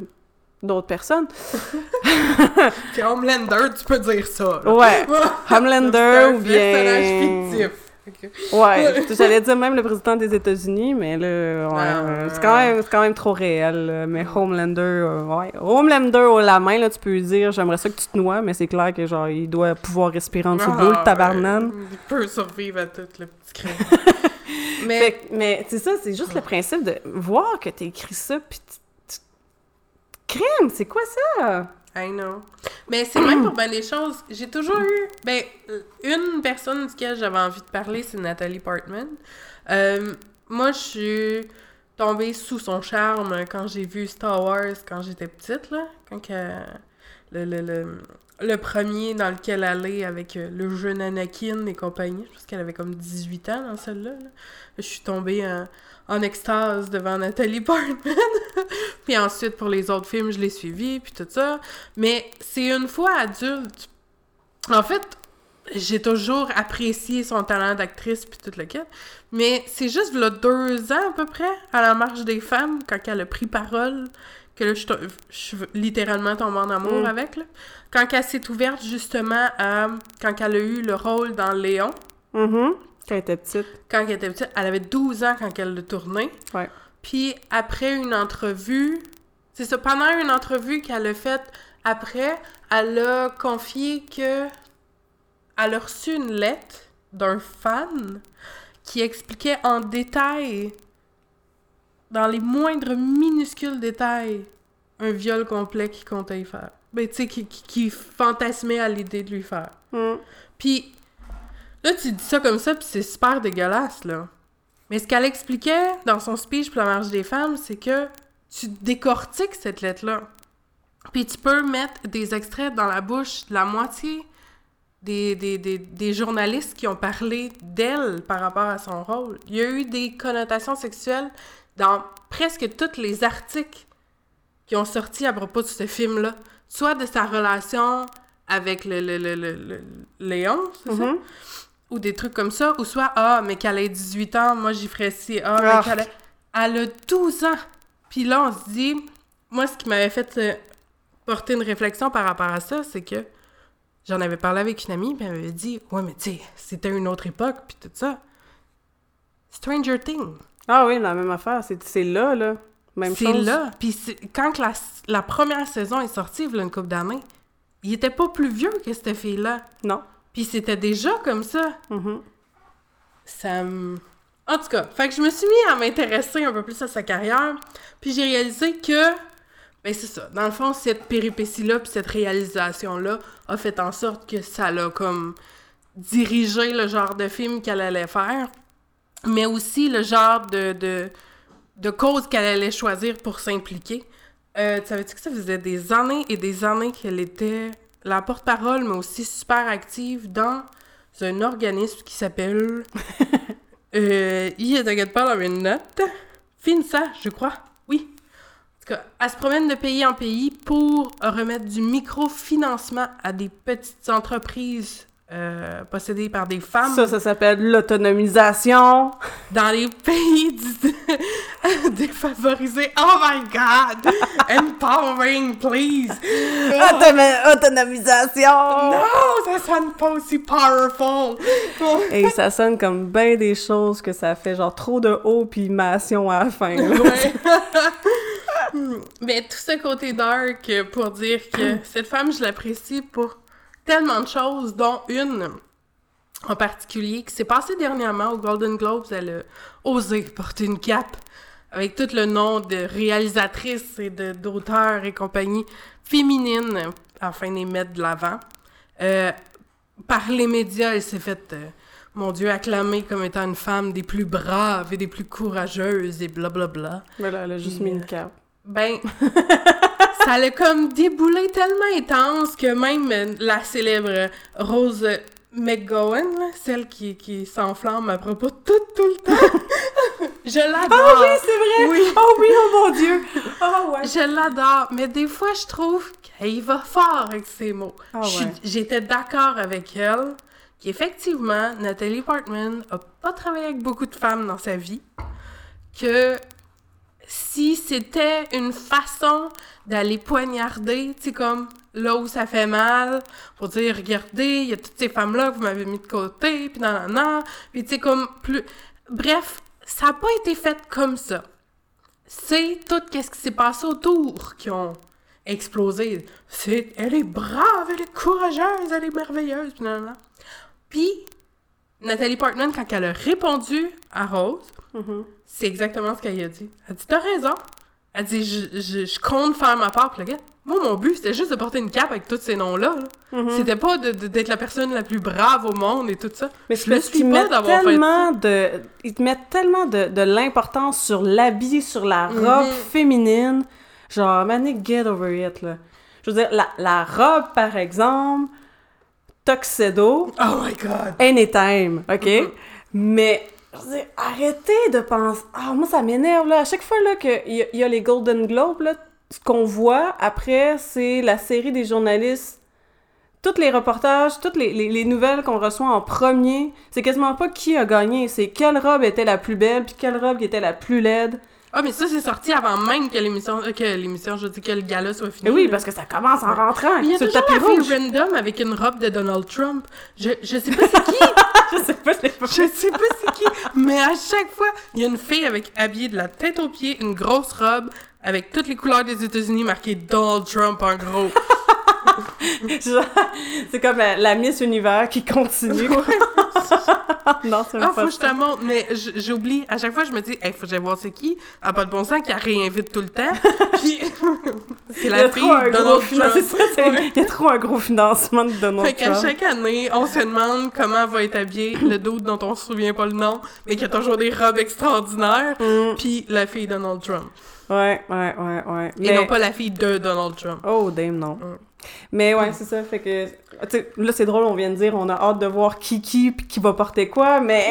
d'autres personnes. Puis Homelander, tu peux dire ça. là. Ouais. Homelander ou personnage bien... fictif. Ok. Ouais, j'allais dire même le président des États-Unis, mais là, ouais, Ah. euh, c'est quand même, c'est quand même trop réel. Mais Homelander, euh, ouais, Homelander au la main, là, tu peux lui dire, j'aimerais ça que tu te noies, mais c'est clair que genre, il doit pouvoir respirer en dessous de l'eau, Ah, le tabarnane. ouais. Il peut survivre à tout le petit crime. Mais mais c'est ça, c'est juste le principe de voir que t'écris ça, pis crime, c'est quoi ça? I know. Mais c'est même pour bien des choses. J'ai toujours eu. Ben, euh, une personne duquel j'avais envie de parler, c'est Nathalie Portman. Euh, moi, je suis tombée sous son charme quand j'ai vu Star Wars quand j'étais petite, là. Quand le, premier dans lequel elle est avec euh, le jeune Anakin et compagnie. Je pense qu'elle avait comme 18 ans dans celle-là. là. Je suis tombée en, en extase devant Nathalie Portman. puis ensuite, pour les autres films, je l'ai suivi, puis tout ça. Mais c'est une fois adulte. En fait, j'ai toujours apprécié son talent d'actrice puis tout le kit. Mais c'est juste là deux ans à peu près, à la marche des femmes, quand elle a pris parole, que là, je, suis littéralement tombée en amour Mm. avec. Là. Quand elle s'est ouverte justement à. Quand elle a eu le rôle dans Léon, Mhm. Quand elle était petite. quand elle était petite, elle avait 12 ans quand elle l'a tourné. Ouais. Puis après une entrevue, c'est ça, pendant une entrevue qu'elle a faite après, elle a confié que elle a reçu une lettre d'un fan qui expliquait en détail, dans les moindres minuscules détails, un viol complet qu'il comptait y faire. Ben, tu sais, qui, qui, qui fantasmait à l'idée de lui faire. Mm. Puis là, tu dis ça comme ça, puis c'est super dégueulasse, là. Mais ce qu'elle expliquait dans son speech pour la marche des femmes, c'est que tu décortiques cette lettre-là. Puis tu peux mettre des extraits dans la bouche de la moitié des, des, des, des journalistes qui ont parlé d'elle par rapport à son rôle. Il y a eu des connotations sexuelles dans presque tous les articles qui ont sorti à propos de ce film-là. Soit de sa relation avec le, le, le, le- le- Léon, c'est ça? Ou des trucs comme ça. Ou soit, ah, mais qu'elle ait 18 ans, moi j'y ferais ci. Ah, mais Ah. qu'elle ait- Elle a 12 ans. Puis là, on se dit, moi, ce qui m'avait fait euh, porter une réflexion par rapport à ça, c'est que j'en avais parlé avec une amie, puis elle m'avait dit Ouais, mais tu sais, c'était une autre époque, puis tout ça. Stranger Things. Ah oui, la même affaire. C'est c'est là, là. Même C'est là. Puis quand la, la première saison est sortie, il y a une couple d'années, il était pas plus vieux que cette fille-là. Non. Puis c'était déjà comme ça. Mhm. Ça me... En tout cas, fait que je me suis mis à m'intéresser un peu plus à sa carrière. Puis j'ai réalisé que, ben c'est ça. Dans le fond, cette péripétie-là, puis cette réalisation-là a fait en sorte que ça l'a comme dirigé le genre de film qu'elle allait faire, mais aussi le genre de, de, de cause qu'elle allait choisir pour s'impliquer. Euh, tu savais-tu que ça faisait des années et des années qu'elle était la porte-parole, mais aussi super active dans un organisme qui s'appelle... euh, il t'inquiète pas dans mes notes. FINSA, je crois. Oui. En tout cas, elle se promène de pays en pays pour remettre du microfinancement à des petites entreprises euh, possédées par des femmes Ça, ça s'appelle l'autonomisation. dans les pays défavorisés. Oh my God! Empowering, please! Autonomisation! Non, ça sonne pas aussi powerful! Et ça sonne comme bien des choses que ça fait genre trop de haut puis mation à la fin. Ouais. Mais tout ce côté dark euh, pour dire que cette femme, je l'apprécie pour tellement de choses, dont une en particulier qui s'est passée dernièrement au Golden Globes. Elle a osé porter une cape avec tout le nom de réalisatrice et d'auteur et compagnie féminine afin de les mettre de l'avant. Euh, par les médias, elle s'est faite, euh, mon Dieu, acclamée comme étant une femme des plus braves et des plus courageuses et blablabla. Voilà, elle a juste mis une cape. Ben, ça l'a comme déboulé tellement intense que même la célèbre Rose McGowan, là, celle qui, qui s'enflamme à propos de tout, tout le temps, je l'adore. Ah oui, c'est vrai! Oui. Oh oui, oh mon Dieu! Oh ouais! Je l'adore, mais des fois, je trouve qu'elle va fort avec ses mots. Ouais. J'étais d'accord avec elle qu'effectivement, Nathalie Portman a pas travaillé avec beaucoup de femmes dans sa vie, que si c'était une façon d'aller poignarder, tu sais, comme là où ça fait mal, pour dire, regardez, il y a toutes ces femmes-là que vous m'avez mis de côté, puis nan, nan, nan, puis tu sais, comme plus... Bref, ça n'a pas été fait comme ça c'est tout ce qui s'est passé autour qui ont explosé. C'est, elle est brave, elle est courageuse, elle est merveilleuse, puis nan, nan. Puis, Nathalie Portman, quand elle a répondu à Rose, Mhm. c'est exactement ce qu'elle a dit. Elle dit, t'as raison. Elle dit, je, je, je compte faire ma part. Puis le gars, moi, mon but, c'était juste de porter une cape avec tous ces noms-là. là. Mhm. C'était pas d'être la personne la plus brave au monde et tout ça. Mais je me suis pas d'avoir fait tellement de... Ils te mettent tellement de, de l'importance sur l'habit, sur la robe Mhm. féminine. Genre, Manic, get over it, là. Je veux dire, la, la robe, par exemple, tuxedo, Oh my God! anytime, OK? Mhm. Mais, je arrêtez de penser... Ah, moi, ça m'énerve, là. À chaque fois, là, qu'il y, y a les Golden Globes, là, ce qu'on voit, après, c'est la série des journalistes tous les reportages, toutes les, les- les nouvelles qu'on reçoit en premier, c'est quasiment pas qui a gagné, c'est quelle robe était la plus belle, puis quelle robe qui était la plus laide. Ah, mais ça, c'est sorti avant même que l'émission, euh, que l'émission, je dis que le gala soit fini. Et oui, là. parce que ça commence en rentrant, Mais il y a sur le toujours tapis la rouge. fille random avec une robe de Donald Trump. Je, je sais pas c'est qui, je sais pas, l'ai pas je sais pas c'est qui, mais à chaque fois, il y a une fille avec habillée de la tête aux pieds, une grosse robe avec toutes les couleurs des États-Unis marquées Donald Trump en gros. C'est comme la, la Miss Univers qui continue. non, c'est Ah, pas faut que je te montre, mais j'oublie. À chaque fois, je me dis, hey, faut que j'aille voir c'est qui. Elle a pas de bon sens, qu'elle réinvite tout le temps. Puis, c'est Il la fille de Donald. Trump. c'est ça, c'est- Ouais. Il y a trop un gros financement de Donald Fait qu'à Trump. chaque année, on se demande comment va être habillé le dude dont on se souvient pas le nom, mais qui a toujours des robes extraordinaires, Mm. puis la fille de Donald Trump. Ouais, ouais, ouais, ouais. Et non pas la fille de Donald Trump. Oh, damn, non. Mm. Mais ouais, c'est ça, fait que... là, c'est drôle, on vient de dire, on a hâte de voir qui qui, puis qui va porter quoi, mais...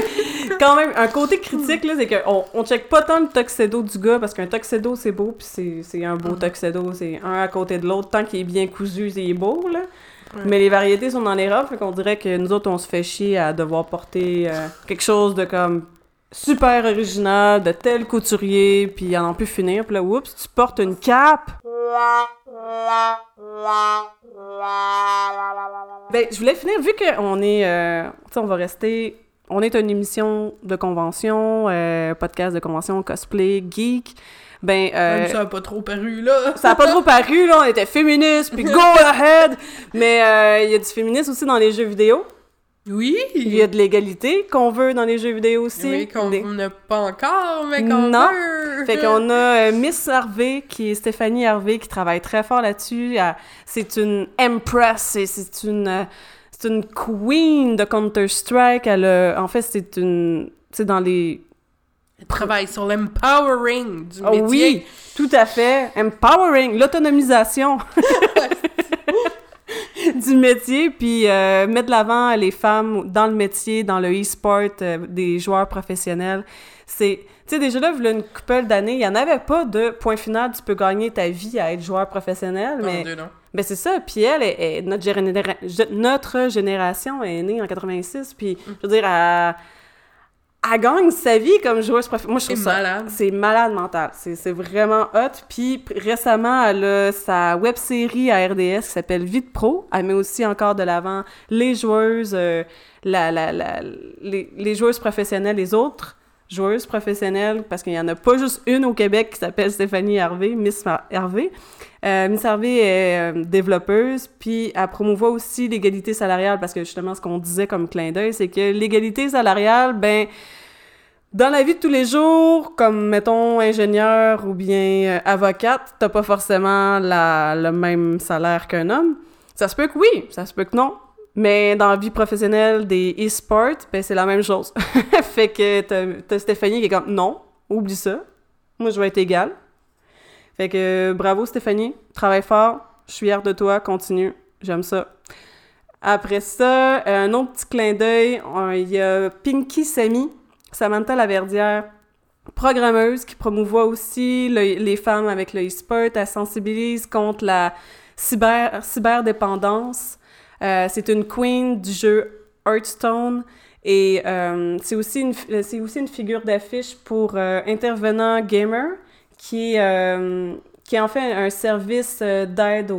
quand même, un côté critique, là, c'est qu'on on check pas tant le tuxedo du gars, parce qu'un tuxedo, c'est beau, puis c'est- c'est un beau Mhm. tuxedo, c'est un à côté de l'autre, tant qu'il est bien cousu, c'est beau, là. Ouais. Mais les variétés sont dans les robes, fait qu'on dirait que nous autres, on se fait chier à devoir porter euh, quelque chose de comme super original, de tel couturier, puis à n'en plus finir, puis là, oups, tu portes une cape! Ben, je voulais finir, vu qu'on est, euh, tu sais, on va rester, on est une émission de convention, euh, podcast de convention, cosplay, geek, ben... euh, Même ça a pas trop paru, là. ça a pas trop paru, là, on était féministes, puis go ahead! Mais il y a du féminisme aussi dans les jeux vidéo. Oui! Il y a de l'égalité qu'on veut dans les jeux vidéo aussi. Oui, qu'on Des- n'a pas encore, mais qu'on Non. veut. Fait qu'on a euh, Miss Harvey, qui est Stéphanie Harvey, qui travaille très fort là-dessus. C'est une empress, c'est une, euh, c'est une queen de Counter-Strike. Elle a- en fait, c'est une, c'est dans les, Elle travaille sur l'empowering du oh métier. oui, tout à fait, empowering, l'autonomisation du métier, puis euh, mettre de l'avant les femmes dans le métier, dans le e-sport, euh, des joueurs professionnels. C'est, tu sais, déjà là, il y a une couple d'années, il n'y en avait pas de point final, tu peux gagner ta vie à être joueur professionnel, mais Dieu, non. ben c'est ça. Puis elle, est, est- notre, généra- notre génération est née en 86, puis je veux dire, elle, elle gagne sa vie comme joueuse professionnelle. Moi, je C'est trouve ça malade. c'est malade mental. C'est c'est vraiment hot. Puis récemment, elle a sa web série à RDS qui s'appelle Vite Pro. Elle met aussi encore de l'avant les joueuses, euh, la, la, la- les, les joueuses professionnelles, les autres joueuses professionnelles, parce qu'il n'y en a pas juste une au Québec qui s'appelle Stéphanie Harvey, Miss Harvey. Euh, Miss Harvey est euh, développeuse, puis elle promouvoit aussi l'égalité salariale, parce que justement, ce qu'on disait comme clin d'œil, c'est que l'égalité salariale, ben, dans la vie de tous les jours, comme mettons ingénieur ou bien euh, avocate, t'as pas forcément la, le même salaire qu'un homme. Ça se peut que oui, ça se peut que non. Mais dans la vie professionnelle des e-sports, ben c'est la même chose. fait que t'as, Stéphanie qui est comme non, oublie ça. Moi je vais être égale. Fait que bravo Stéphanie, travaille fort, je suis fière de toi, continue, j'aime ça. Après ça, un autre petit clin d'œil, il y a Pinky Samy, Samantha Laverdière, programmeuse qui promouvoit aussi le- les femmes avec le e-sport, elle sensibilise contre la cyber, cyberdépendance. Euh, c'est une queen du jeu Hearthstone et euh, c'est aussi, une aussi une figure d'affiche pour euh, Intervenant Gamer qui, euh, qui en fait un service d'aide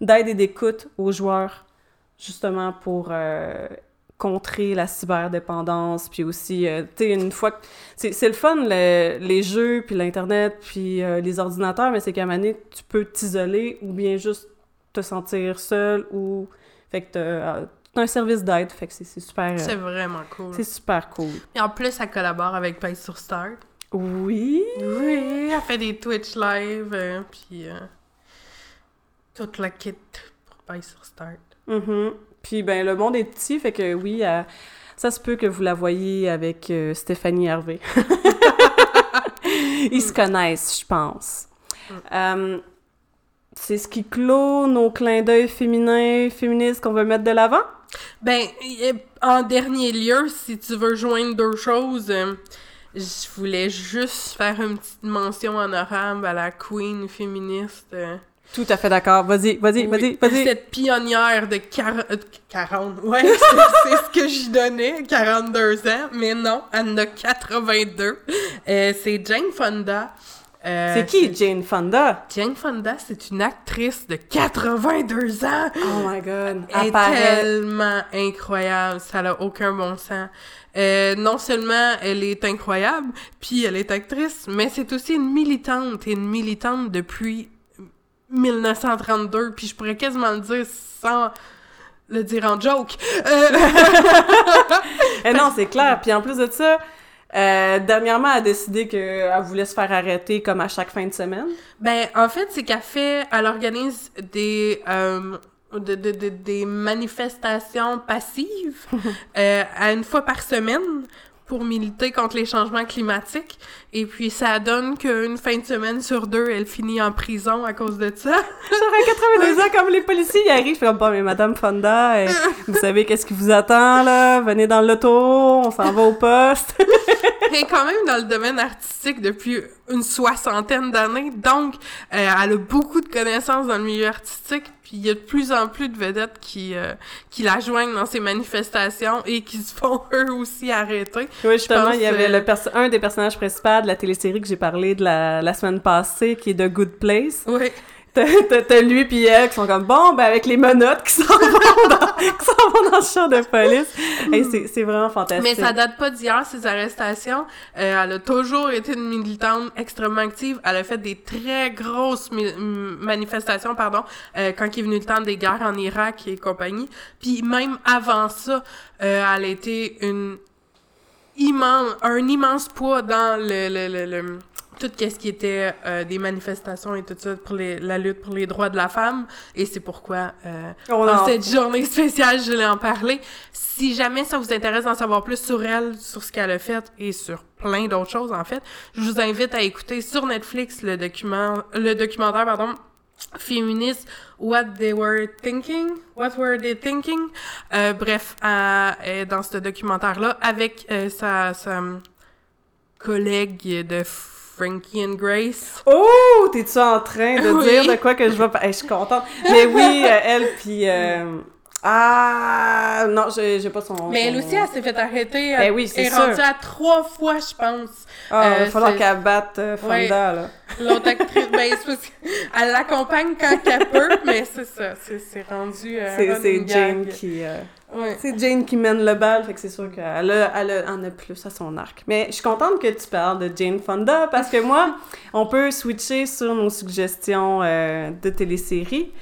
d'aide et d'écoute aux joueurs justement pour contrer la cyberdépendance, puis aussi, tu sais, une fois. C'est le fun, le- les jeux, puis l'Internet, puis les ordinateurs, mais c'est qu'à un moment donné, tu peux t'isoler ou bien juste te sentir seul ou... Fait que t'as euh, un service d'aide, fait que c'est super... euh, C'est vraiment cool. c'est super cool. Et en plus, elle collabore avec Pace sur Start. Oui! Oui, elle fait des Twitch live, euh, puis euh, toute la kit pour Pace sur Start. Mhm. Puis ben le monde est petit, fait que oui, ça se peut que vous la voyez avec euh, Stéphanie Hervé. Ils se connaissent, je pense. Euh, c'est ce qui clôt nos clins d'œil féminins, féministes qu'on veut mettre de l'avant? Ben, y- en dernier lieu, si tu veux joindre deux choses, euh, je voulais juste faire une petite mention honorable à la queen féministe. euh, Tout à fait d'accord. Vas-y, vas-y, Oui, vas-y, vas-y. Cette pionnière de quar- euh, 40. Ouais, c'est c'est ce que j'y donnais, 42 ans. Mais non, elle en a 82. Euh, c'est Jane Fonda. Euh, C'est qui Jane Fonda? Jane Fonda, c'est une actrice de 82 ans. Oh my god. Elle est tellement incroyable, ça n'a aucun bon sens. Euh, non seulement elle est incroyable, puis elle est actrice, mais c'est aussi une militante, et une militante depuis 1932, puis je pourrais quasiment le dire sans le dire en joke. Euh, Eh non, c'est clair. Puis en plus de ça, euh, dernièrement, elle a décidé qu'elle voulait se faire arrêter comme à chaque fin de semaine. Ben, en fait, c'est qu'elle fait, elle organise des, euh, de- de- de- des manifestations passives euh, à une fois par semaine pour militer contre les changements climatiques. Et puis, ça donne qu'une fin de semaine sur deux, elle finit en prison à cause de ça. J'aurais 82 ans, comme les policiers y arrivent, je fais comme, bon, mais Madame Fonda, euh, vous savez qu'est-ce qui vous attend, là? Venez dans l'auto, on s'en va au poste. Elle est quand même dans le domaine artistique depuis une soixantaine d'années, donc euh, elle a beaucoup de connaissances dans le milieu artistique, puis il y a de plus en plus de vedettes qui, euh, qui la joignent dans ces manifestations et qui se font eux aussi arrêter. oui, justement, pense, il y avait euh, le un des personnages principaux de la télésérie que j'ai parlé de la, la semaine passée, qui est de Good Place. Oui. T'as lui puis elle qui sont comme bon ben avec les menottes qui s'en vont dans, qui vont dans le champ de police Hey, c'est c'est vraiment fantastique Mais ça date pas d'hier, ces arrestations. Euh, elle a toujours été une militante extrêmement active. Elle a fait des très grosses manifestations, pardon, euh, quand il est venu le temps des guerres en Irak et compagnie. Puis même avant ça, euh, elle a été une immense, un immense poids dans le, le, le, le- tout ce qui était euh, des manifestations et tout ça pour les, la lutte pour les droits de la femme. Et c'est pourquoi euh, en en- cette journée spéciale, je voulais en parler. Si jamais ça vous intéresse d'en savoir plus sur elle, sur ce qu'elle a fait et sur plein d'autres choses, en fait, je vous invite à écouter sur Netflix le document, le documentaire, pardon, féministe What They Were Thinking, What Were They Thinking? Euh, bref, est dans ce documentaire-là avec euh, sa, sa collègue de Frankie and Grace. Oh, t'es-tu en train de Oui. dire de quoi que je vais... Hey, je suis contente. Mais oui, euh, elle, puis... euh, Ah, non, j'ai pas son. Mais son elle aussi, elle s'est fait arrêter. Ben Elle oui, c'est est sûr. rendue à trois fois, je pense. Ah, il Euh, va falloir c'est- qu'elle batte euh, Fonda, Ouais. là. L'autre actrice, ben, c'est parce qu'elle l'accompagne quand qu'elle peut, mais c'est ça, c'est rendu. euh, C'est Jane qui... euh, Ouais. C'est Jane qui mène le bal, fait que c'est sûr qu'elle a, elle a- en a plus à son arc. Mais je suis contente que tu parles de Jane Fonda parce que moi, on peut switcher sur nos suggestions euh, de téléséries.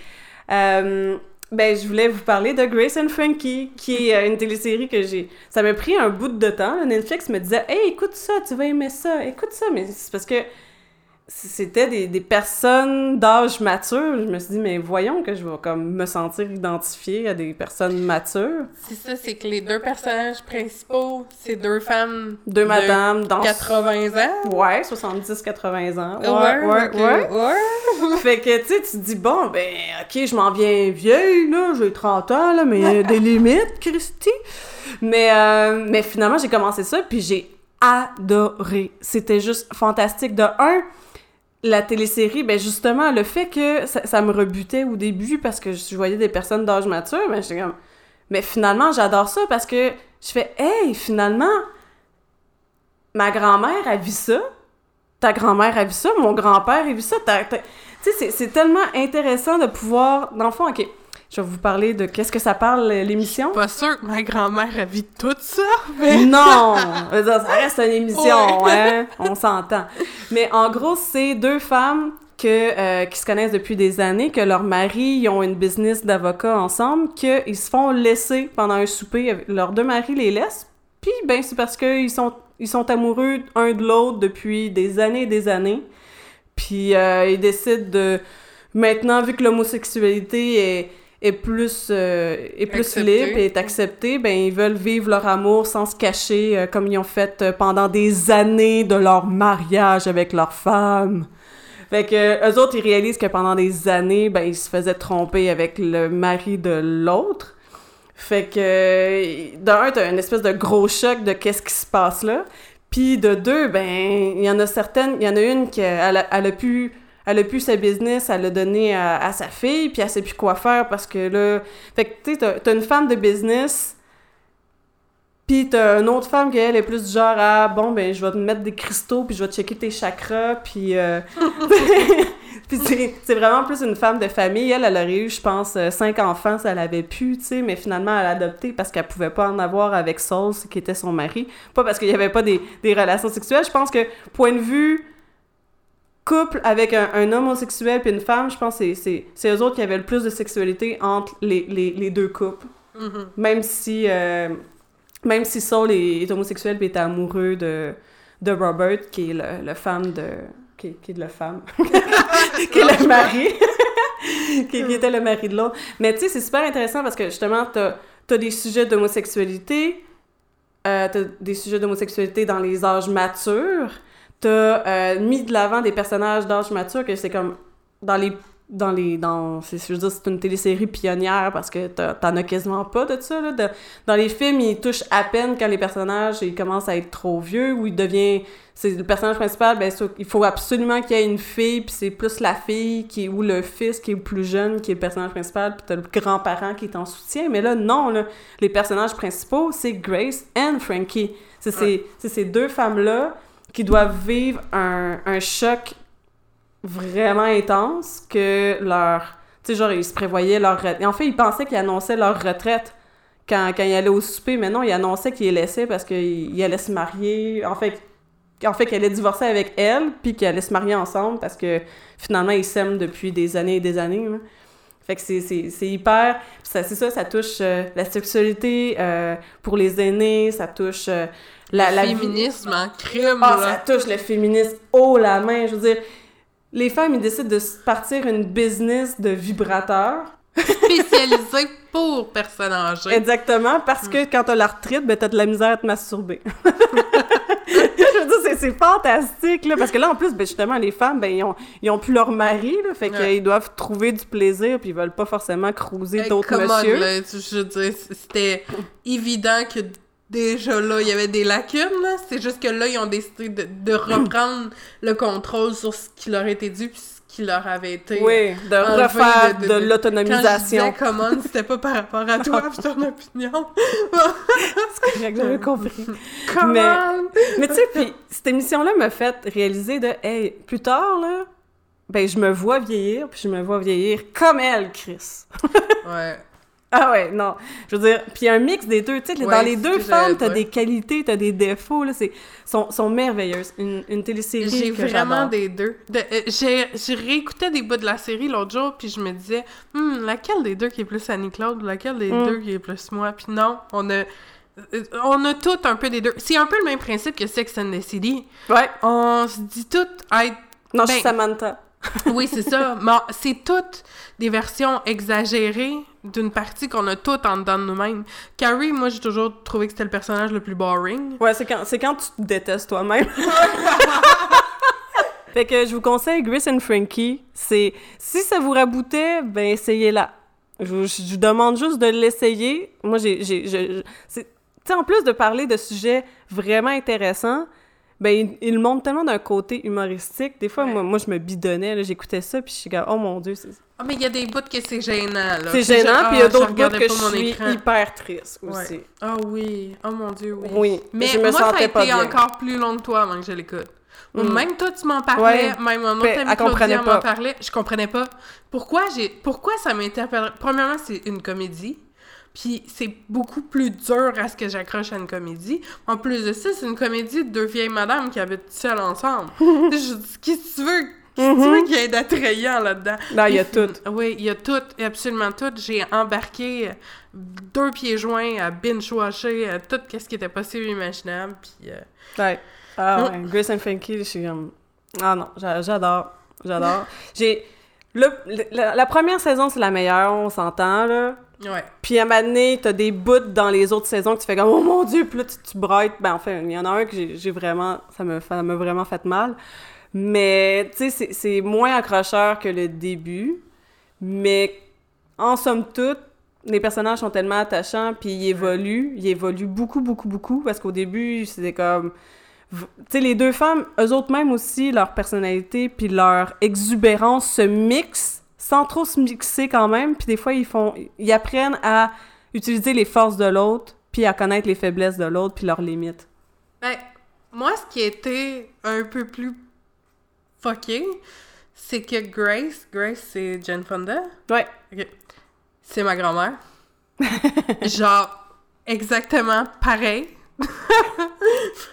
Euh, ben, je voulais vous parler de Grace and Frankie, qui est euh, une télésérie que j'ai. Ça m'a pris un bout de temps. Netflix me disait Hey, écoute ça, tu vas aimer ça, écoute ça. Mais c'est parce que c'était des, des personnes d'âge mature. Je me suis dit, mais voyons que je vais comme me sentir identifiée à des personnes matures. C'est ça, c'est que les deux personnages principaux, c'est deux femmes Deux de madames dans... 80 ans? Ouais, 70-80 ans. Ouais, ouais, ouais. ouais. fait que, tu sais, tu te dis, bon, ben, OK, je m'en viens vieille, là, j'ai 30 ans, là, mais il y a des limites, Christy. Mais, euh, mais finalement, j'ai commencé ça, puis j'ai adoré. C'était juste fantastique. De un, la télésérie, ben justement, le fait que ça, me rebutait au début parce que je voyais des personnes d'âge mature, ben j'étais comme... Mais finalement, j'adore ça parce que je fais « Hey, finalement, ma grand-mère a vu ça, ta grand-mère a vu ça, mon grand-père a vu ça. Tu sais, c'est- c'est tellement intéressant de pouvoir... Dans le fond, OK, je vais vous parler de qu'est-ce que ça parle, l'émission. Pas sûr que ma grand-mère a vu tout ça, mais. Non! Ça reste une émission, Ouais. hein? On s'entend. Mais en gros, c'est deux femmes que, euh, qui se connaissent depuis des années, que leurs maris ils ont une business d'avocat ensemble, qu'ils se font laisser pendant un souper. Leurs deux maris les laissent. Puis, ben, c'est parce qu'ils sont, ils sont amoureux un de l'autre depuis des années et des années. Puis, euh, ils décident de... Maintenant, vu que l'homosexualité est, est plus, euh, est plus libre et est acceptée, ben, ils veulent vivre leur amour sans se cacher, euh, comme ils ont fait euh, pendant des années de leur mariage avec leur femme. Fait que eux autres, ils réalisent que pendant des années, ben, ils se faisaient tromper avec le mari de l'autre. Fait que, d'un, t'as une espèce de gros choc de qu'est-ce qui se passe là. Puis de deux, ben, il y en a certaines, il y en a une qui, elle a pu, elle a pu sa business, elle l'a donné à, sa fille, puis elle sait plus quoi faire parce que là... Fait que, tu sais, t'as, une femme de business, puis t'as une autre femme qui, elle, est plus du genre à, bon, ben, je vais te mettre des cristaux, puis je vais te checker tes chakras, puis... euh, puis c'est, vraiment plus une femme de famille. Elle, elle aurait eu, je pense, euh, cinq enfants si elle avait pu, tu sais, mais finalement, elle a adopté parce qu'elle pouvait pas en avoir avec Saul, qui était son mari. Pas parce qu'il y avait pas des relations sexuelles. Je pense que, point de vue couple avec un, homosexuel puis une femme, je pense que c'est, eux autres qui avaient le plus de sexualité entre les, les, les deux couples. Mhm. Même si, euh, même si Saul est, est homosexuel puis est amoureux de, de Robert, qui est le, le femme de... Qui, qui est le femme. qui est le mari. qui, qui était le mari de l'autre. Mais tu sais, c'est super intéressant parce que justement, t'as as des sujets d'homosexualité, euh, t'as des sujets d'homosexualité dans les âges matures, t'as euh, mis de l'avant des personnages d'âge mature que c'est comme dans les dans les dans c'est je veux dire c'est une télésérie pionnière parce que t'as- t'en as quasiment pas de ça là de- dans les films ils touchent à peine quand les personnages ils commencent à être trop vieux ou il devient c'est le personnage principal ben il faut absolument qu'il y ait une fille puis c'est plus la fille qui ou le fils qui est plus jeune qui est le personnage principal puis t'as le grand-parent qui est en soutien. Mais là non là les personnages principaux c'est Grace and Frankie. C'est ces c'est ces deux femmes là qui doivent vivre un, choc vraiment intense que leur... Tu sais, genre, ils se prévoyaient leur retraite. En fait, ils pensaient qu'ils annonçaient leur retraite quand, quand ils allaient au souper, mais non, ils annonçaient qu'ils laissaient parce qu'ils allaient se marier. En fait, en fait qu'elle allait divorcer avec elle, puis qu'ils allaient se marier ensemble parce que finalement, ils s'aiment depuis des années et des années. là. Fait que c'est- c'est c'est hyper... C'est ça, ça touche euh, la sexualité euh, pour les aînés, ça touche euh, la, Le la féminisme en crime, ah, là. ça touche le féminisme haut la main. Je veux dire, les femmes, ils décident de partir une business de vibrateurs. Spécialisé pour personnes âgées. Exactement, parce que quand t'as l'arthrite, ben t'as de la misère à te masturber. je veux dire, c'est- fantastique, là, parce que là, en plus, ben justement, les femmes, ben ils ont, ils ont plus leur mari, là, fait Ouais. qu'ils doivent trouver du plaisir, puis ils veulent pas forcément cruiser d'autres messieurs. là, je veux dire, c'était évident que déjà là, il y avait des lacunes, là. C'est juste que là, ils ont décidé de, de reprendre le contrôle sur ce qui leur était dû puis ce qui leur avait été. Oui, de enlevé refaire de- de, de- Quand je disais l'autonomisation. comment, c'était pas par rapport à toi pis ton opinion. C'est correct, j'avais compris. Come Mais-! Mais tu sais, puis cette émission-là m'a fait réaliser de, hey, plus tard, là, ben je me vois vieillir, puis je me vois vieillir comme elle, Chris. Ouais. Ah ouais, non. Je veux dire, puis un mix des deux, tu sais, Ouais, dans les deux femmes, t'as des qualités, t'as des défauts, là, c'est, sont, sont merveilleuses. Une, une télésérie J'ai vraiment des deux. De- euh, j'ai, j'ai réécouté des bouts de la série l'autre jour, puis je me disais, Hmm, laquelle des deux qui est plus Annie-Claude, laquelle des Hmm. deux qui est plus moi? Puis non, on a, euh, on a toutes un peu des deux. C'est un peu le même principe que Sex and the City. Ouais. On se dit toutes être... Non, je suis Ben- Samantha. Oui, c'est ça. Mais c'est toutes des versions exagérées d'une partie qu'on a toutes en dedans de nous-mêmes. Carrie, moi, j'ai toujours trouvé que c'était le personnage le plus boring. Ouais, c'est quand, c'est quand tu te détestes toi-même. fait que je vous conseille Grace and Frankie. C'est, si ça vous raboutait, ben essayez-la. Je, je vous demande juste de l'essayer. Moi, j'ai, j'ai, je- en plus de parler de sujets vraiment intéressants, ben, il, montre tellement d'un côté humoristique. Des fois, Ouais. moi, moi, je me bidonnais, j'écoutais ça, puis je suis comme, oh mon Dieu, c'est, Ah, mais il y a des bouts que c'est gênant, là. c'est gênant, je- puis il y a ah, d'autres bouts que je suis écran. hyper triste aussi. Ah oui, oh mon dieu, oui. Oui, Mais je me moi, ça a été bien. encore plus long que toi avant que je l'écoute. Ou Mm. Même toi, tu m'en parlais, Ouais. même mon autre Ben, ami Claudia m'en parlait, je comprenais pas. Pourquoi j'ai, pourquoi ça m'interpelle? Premièrement, c'est une comédie, puis c'est beaucoup plus dur à ce que j'accroche à une comédie. En plus de ça, c'est une comédie de deux vieilles madames qui habitent seules ensemble. je dis, qu'est-ce que tu veux? Qu'est-ce que tu veux qu'il y ait d'attrayant là-dedans? Là, il y a tout. Oui, il y a tout, absolument tout. J'ai embarqué deux pieds joints à binge-watcher euh, tout ce qui était possible et imaginable. Puis, euh, Ouais. Ah Mm. ouais, Grace and Frankie, je suis comme... Ah non, j'a- j'adore, j'adore. J'ai... le- le- la, la première saison, c'est la meilleure, on s'entend, là. Ouais. Puis à un moment donné, t'as des bouts dans les autres saisons que tu fais comme « Oh mon Dieu! » Puis là, tu, tu. Ben, enfin, il y en a un que j'ai vraiment... Ça m'a vraiment fait mal. Mais, tu sais, c'est- moins accrocheur que le début. Mais, en somme toute, les personnages sont tellement attachants, puis ils évoluent. Ils évoluent beaucoup, beaucoup, beaucoup. Parce qu'au début, c'était comme... Tu sais, les deux femmes, eux autres même aussi, leur personnalité puis leur exubérance se mixent sans trop se mixer quand même. Puis des fois, ils font... Ils apprennent à utiliser les forces de l'autre, puis à connaître les faiblesses de l'autre, puis leurs limites. Ben, moi, ce qui a été un peu plus fucké, c'est que Grace, Grace, c'est Jane Fonda? Ouais. Ok. C'est ma grand-mère. Genre, exactement pareil.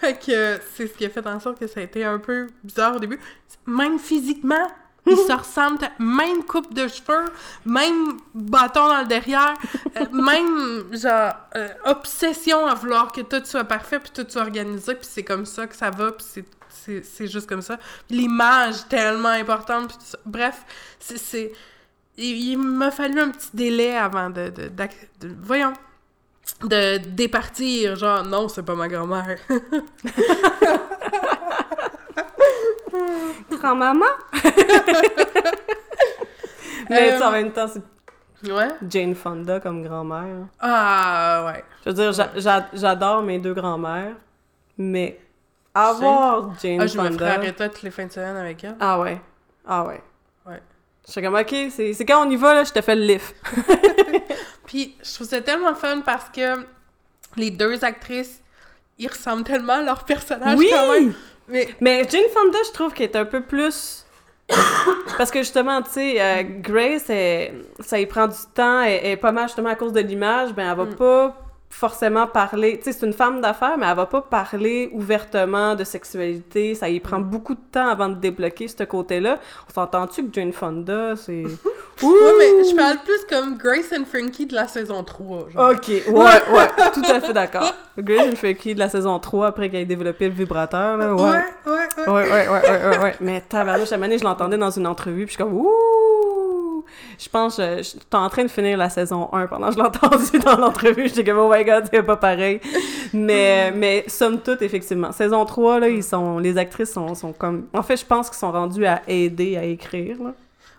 fait que c'est ce qui a fait en sorte que ça a été un peu bizarre au début. Même physiquement, ils se ressemblent. Même coupe de cheveux, même bâton dans le derrière, euh, même, genre, euh, obsession à vouloir que tout soit parfait, puis tout soit organisé, puis c'est comme ça que ça va, puis c'est- c'est juste comme ça. L'image tellement importante, puis tout ça. Bref, c'est-. Il, il m'a fallu un petit délai avant de, de, de- voyons, de départir, genre, non, c'est pas ma grand-mère. Grand-maman? Mais en Euh, même temps, c'est ouais? Jane Fonda comme grand-mère. Ah, ouais. Je veux dire, j'a- j'a- j'adore mes deux grand-mères, mais avoir Jane Ah, je me ferais Fonda... arrêter toutes les fins de semaine avec elle. Ah ouais. Ah ouais. Ouais. Je suis comme, OK, c'est c'est quand on y va, là, je te fais le lift. Puis, je trouve ça tellement fun parce que les deux actrices, ils ressemblent tellement à leur personnage Oui! quand même. Mais Mais Jane Fonda, je trouve qu'elle est un peu plus Parce que justement, tu sais, euh, Grace, elle- ça y prend du temps, elle, elle est pas mal justement à cause de l'image, ben elle va Mm. pas forcément parler, tu sais, c'est une femme d'affaires, mais elle va pas parler ouvertement de sexualité, ça y prend beaucoup de temps avant de débloquer ce côté-là. On s'entend-tu que Jane Fonda, c'est... Ouh! Ouais, mais je parle plus comme Grace and Frankie de la saison 3. Genre. Ok, ouais, ouais, tout à fait d'accord. Grace and Frankie de la saison 3, après qu'elle ait développé le vibrateur, là, ouais. ouais, ouais, ouais. Ouais, ouais, ouais, ouais, ouais, ouais. Mais tabarnouche, à je l'entendais dans une entrevue, puis je suis comme, ouh! Je pense, que je- j'étais en train de finir la saison 1 pendant que je l'ai entendu dans l'entrevue. J'étais comme, oh my god, c'est pas pareil. Mais, mais, somme toute, effectivement. Saison 3, là, ils sont, les actrices sont, sont comme, en fait, je pense qu'ils sont rendus à aider à écrire, là.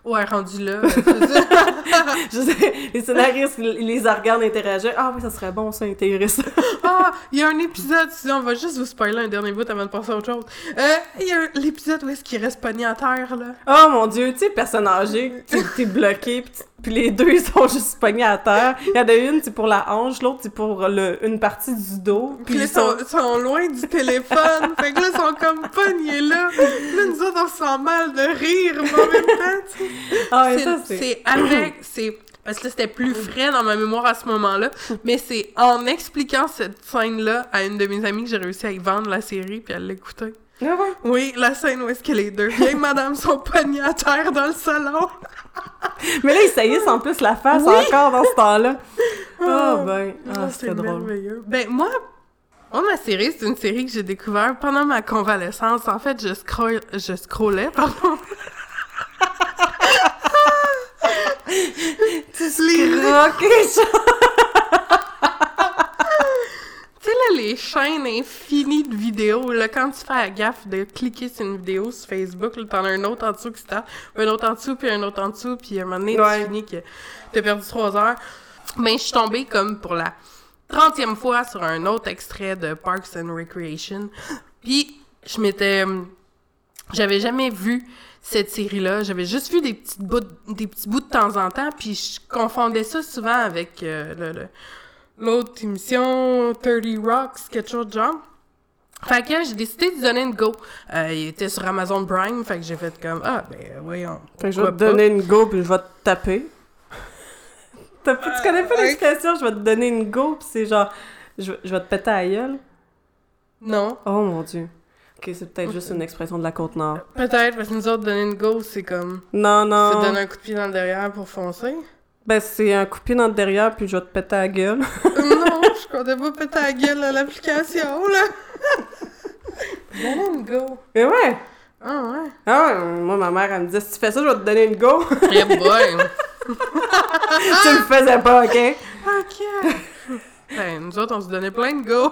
Ouais, rendu là. Je sais, les scénaristes, ils les regardent interagir. Ah oui, ça serait bon, ça, intégrer ça. Ah, il y a un épisode, sinon on va juste vous spoiler un dernier bout avant de passer à autre chose. Euh, il y a l'épisode où est-ce qu'il reste pogné à terre, là? Oh mon dieu, tu sais, personne âgée, t'es bloqué, pis, puis les deux, ils sont juste pognés à terre. Il y en a une, c'est pour la hanche, l'autre, c'est pour le, une partie du dos. Puis là, ils sont, sont loin du téléphone. fait que là, ils sont comme pognés là. Là, nous autres, on se sent mal de rire, mais en même temps, tu. Ah ouais, C'est- ça, c'est... c'est avec, c'est parce que là, c'était plus frais dans ma mémoire à ce moment-là, mais c'est en expliquant cette scène-là à une de mes amies que j'ai réussi à y vendre la série puis à l'écouter. Ah ouais? Oui, la scène où est-ce que les deux vieilles madames sont pognées à terre dans le salon. Mais là, ils saillissent en plus la face Oui. encore dans ce temps-là. Oh Ah, ben, ah, Ah, c'était c'est drôle. merveilleux. Ben, moi, moi, ma série, c'est une série que j'ai découvert pendant ma convalescence. En fait, je, scroll, je scrollais, pardon. Tu croquais, ça! Tu sais, là, les chaînes infinies de vidéos, là, quand tu fais la gaffe de cliquer sur une vidéo sur Facebook, là, t'en as un autre en dessous qui tape, un autre en dessous, puis un autre en dessous, puis à un moment donné, Ouais. tu finis que t'as perdu trois heures. Ben, je suis tombée comme pour la trentième fois sur un autre extrait de Parks and Recreation. Puis, je m'étais... hum, J'avais jamais vu cette série-là. J'avais juste vu des petites bouts, des petits bouts de temps en temps, puis je confondais ça souvent avec euh, le- le, l'autre émission 30 Rocks, quelque chose de genre. Fait que j'ai décidé de donner une go. Euh, il était sur Amazon Prime, fait que j'ai fait comme ah ben voyons. Fait que je vais te donner une go, puis je vais te taper. Tu connais pas ouais. l'expression, je vais te donner une go, puis c'est genre, je, je vais te péter à la gueule? Non, Oh mon dieu. Ok, c'est peut-être juste une expression de la Côte-Nord. peut-être parce que nous autres donner une go, c'est comme Non, non. donner un coup de pied dans le derrière pour foncer. Ben, c'est un coup de pied dans le derrière, puis je vais te péter à la gueule. non, je comptais pas péter la gueule à l'application là. donner une go. Mais ouais! Ah ouais. Ah ouais, moi, ma mère, elle me disait, si tu fais ça, je vais te donner une go. Eh boy. tu le faisais pas, ok? Ok. Ben, nous autres, on se donnait plein de go.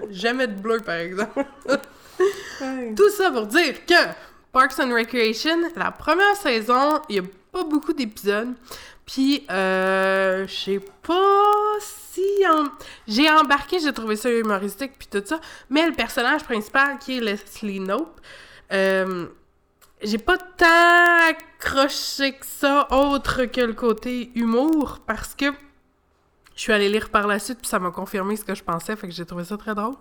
Jamais de bleu, par exemple. Tout ça pour dire que Parks and Recreation, la première saison, il y a pas beaucoup d'épisodes. Puis, euh, je sais pas si... J'ai embarqué, j'ai trouvé ça humoristique, puis tout ça. Mais le personnage principal, qui est Leslie Knope, euh, j'ai pas tant accroché que ça, autre que le côté humour, parce que je suis allée lire par la suite, puis ça m'a confirmé ce que je pensais, fait que j'ai trouvé ça très drôle.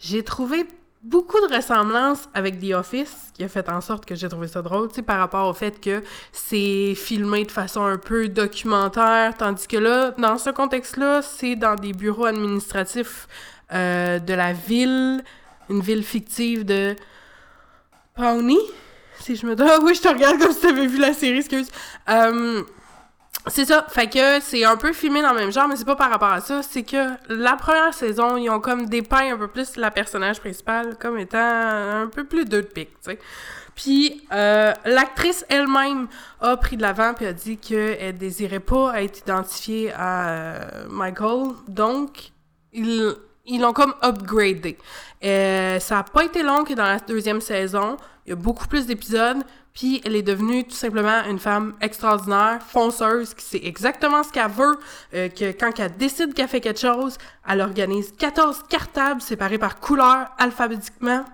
J'ai trouvé beaucoup de ressemblances avec The Office, qui a fait en sorte que j'ai trouvé ça drôle, tu sais, par rapport au fait que c'est filmé de façon un peu documentaire, tandis que là, dans ce contexte-là, c'est dans des bureaux administratifs euh, de la ville, une ville fictive de Pawnee, si je me trompe. Ah oui, je te regarde comme si t'avais vu la série, excuse. Euh, c'est ça, fait que c'est un peu filmé dans le même genre, mais c'est pas par rapport à ça, c'est que la première saison, ils ont comme dépeint un peu plus la personnage principale comme étant un peu plus deux de pique, tu sais. Puis euh, l'actrice elle-même a pris de l'avant puis a dit qu'elle désirait pas être identifiée à euh, Michael, donc ils ils l'ont comme upgradé. Euh, ça a pas été long que dans la deuxième saison, il y a beaucoup plus d'épisodes, puis elle est devenue tout simplement une femme extraordinaire, fonceuse, qui sait exactement ce qu'elle veut, euh, que quand elle décide qu'elle fait quelque chose, elle organise 14 cartables séparés par couleur alphabétiquement,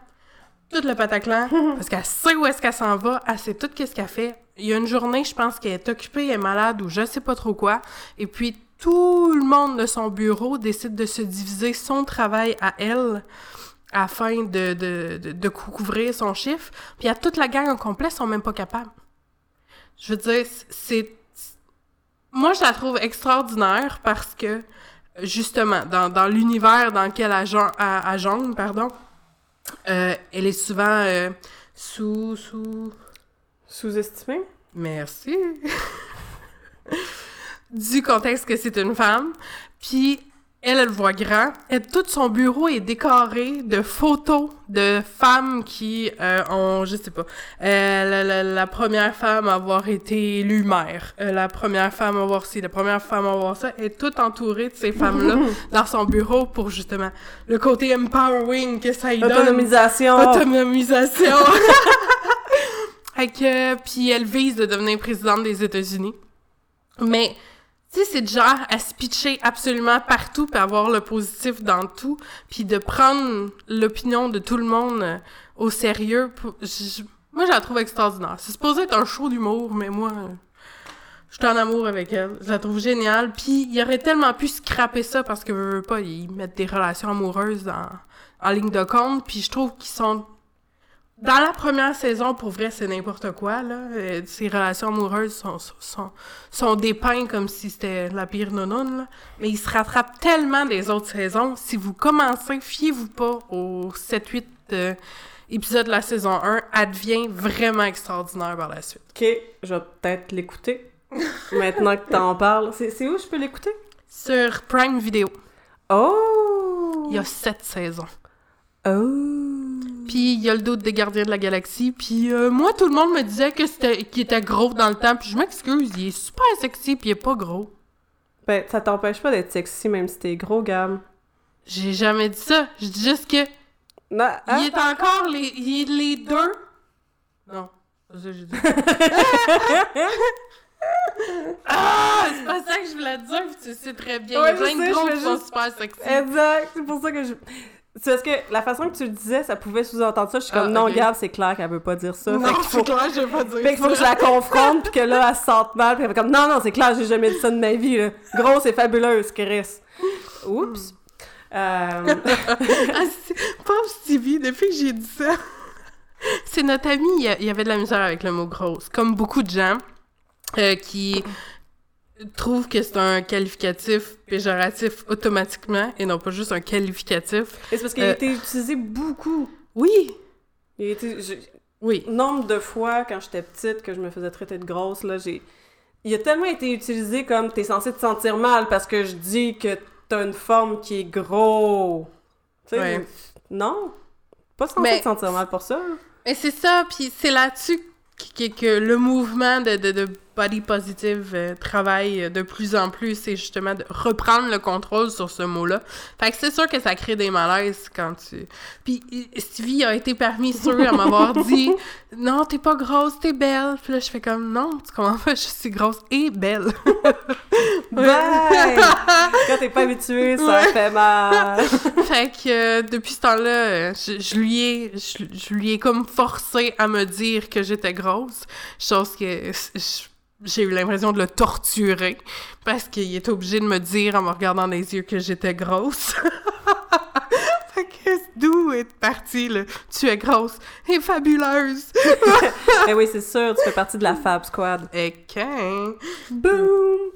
tout le pataclan, parce qu'elle sait où est-ce qu'elle s'en va, elle sait tout qu'est-ce qu'elle fait. Il y a une journée, je pense qu'elle est occupée, elle est malade ou je sais pas trop quoi, et puis tout le monde de son bureau décide de se diviser son travail à elle afin de, de, de, de couvrir son chiffre. Puis à toute la gang au complet, ils sont même pas capables. Je veux dire, c'est... Moi, je la trouve extraordinaire parce que, justement, dans, dans l'univers dans lequel elle, jon- elle- elle jongle, pardon, euh, elle est souvent euh, sous... sous... Sous-estimé? Merci. du contexte que c'est une femme. Puis elle, elle le voit grand. Et tout son bureau est décoré de photos de femmes qui euh, ont, je sais pas, euh, la, la- la première femme à avoir été élue mère, euh, la première femme à avoir ci, la première femme à avoir ça, est toute entourée de ces femmes-là dans son bureau pour justement le côté empowering que ça y donne. Autonomisation! Autonomisation. que, puis elle vise de devenir présidente des États-Unis. Mais, sais, c'est de genre à se pitcher absolument partout puis avoir le positif dans tout puis de prendre l'opinion de tout le monde euh, au sérieux. moi, je la trouve extraordinaire. C'est supposé être un show d'humour, mais moi, je suis en amour avec elle. Je la trouve géniale. Puis, il aurait tellement pu scraper ça parce que, veux, veux pas, ils mettent des relations amoureuses en, en ligne de compte. Puis, je trouve qu'ils sont dans la première saison, pour vrai, c'est n'importe quoi, là. Euh, ces relations amoureuses sont, sont, sont dépeintes comme si c'était la pire nonone, là. Mais ils se rattrapent tellement des autres saisons. Si vous commencez, fiez-vous pas aux 7-8 euh, épisodes de la saison 1. Elle devient vraiment extraordinaire par la suite. Ok, je vais peut-être l'écouter. Maintenant que t'en parles. C'est c'est où je peux l'écouter? Sur Prime Video, Oh! il y a 7 saisons. Oh! Puis il y a le doute des Gardiens de la Galaxie. Puis euh, moi, tout le monde me disait que c'était qu'il était gros dans le temps. Puis je m'excuse, il est super sexy puis il est pas gros. Ben, ça t'empêche pas d'être sexy même si t'es gros, Gab. J'ai jamais dit ça. Je dis juste que Non, hein? il est encore les, il est les deux. Non, c'est ça que j'ai dit. ah, c'est pas ça que je voulais dire. Tu sais très bien. Ouais, il y a plein de gros qui sont super sexy. Exact, c'est pour ça que je... C'est parce que la façon que tu le disais, ça pouvait sous-entendre ça. Je suis comme, Ah, non, ok. Gab, c'est clair qu'elle veut pas dire ça. non, c'est clair, je vais pas dire Fait qu'il faut que je ça. la confronte, puis que là, elle se sente mal, puis elle fait comme, non, non, c'est clair, j'ai jamais dit ça de ma vie, là. Grosse et fabuleuse, Chris. Oups. Euh... Ah, Pauvre Stevie, depuis que j'ai dit ça. C'est notre ami, il y a- il y avait de la misère avec le mot grosse. Comme beaucoup de gens euh, qui trouvent que c'est un qualificatif péjoratif automatiquement et non pas juste un qualificatif. Et c'est parce qu'il a Euh. été utilisé beaucoup. Oui, Il a été... je- oui. Nombre de fois, quand j'étais petite, que je me faisais traiter de grosse, là, j'ai... Il a tellement été utilisé comme t'es censé te sentir mal parce que je dis que t'as une forme qui est gros. Tu sais, Ouais. non. Pas censé Mais- te sentir mal pour ça. Et c'est ça, puis c'est là-dessus que, que- que le mouvement de, de, de body positive euh, travaille de plus en plus, c'est justement de reprendre le contrôle sur ce mot-là. Fait que c'est sûr que ça crée des malaises quand tu... Puis euh, Stevie a été parmi ceux à m'avoir dit « Non, t'es pas grosse, t'es belle. » Puis là, je fais comme « Non, tu comprends pas, je suis grosse et belle. Bye! Quand t'es pas habitué, ça Ouais. fait mal. » Fait que euh, depuis ce temps-là, euh, je, je lui ai je, je lui ai comme forcé à me dire que j'étais grosse, chose que je- j'ai eu l'impression de le torturer parce qu'il était obligé de me dire en me regardant dans les yeux que j'étais grosse. d'où est parti le tu es grosse et fabuleuse. Eh oui, c'est sûr, tu fais partie de la Fab Squad. Et quand Boom!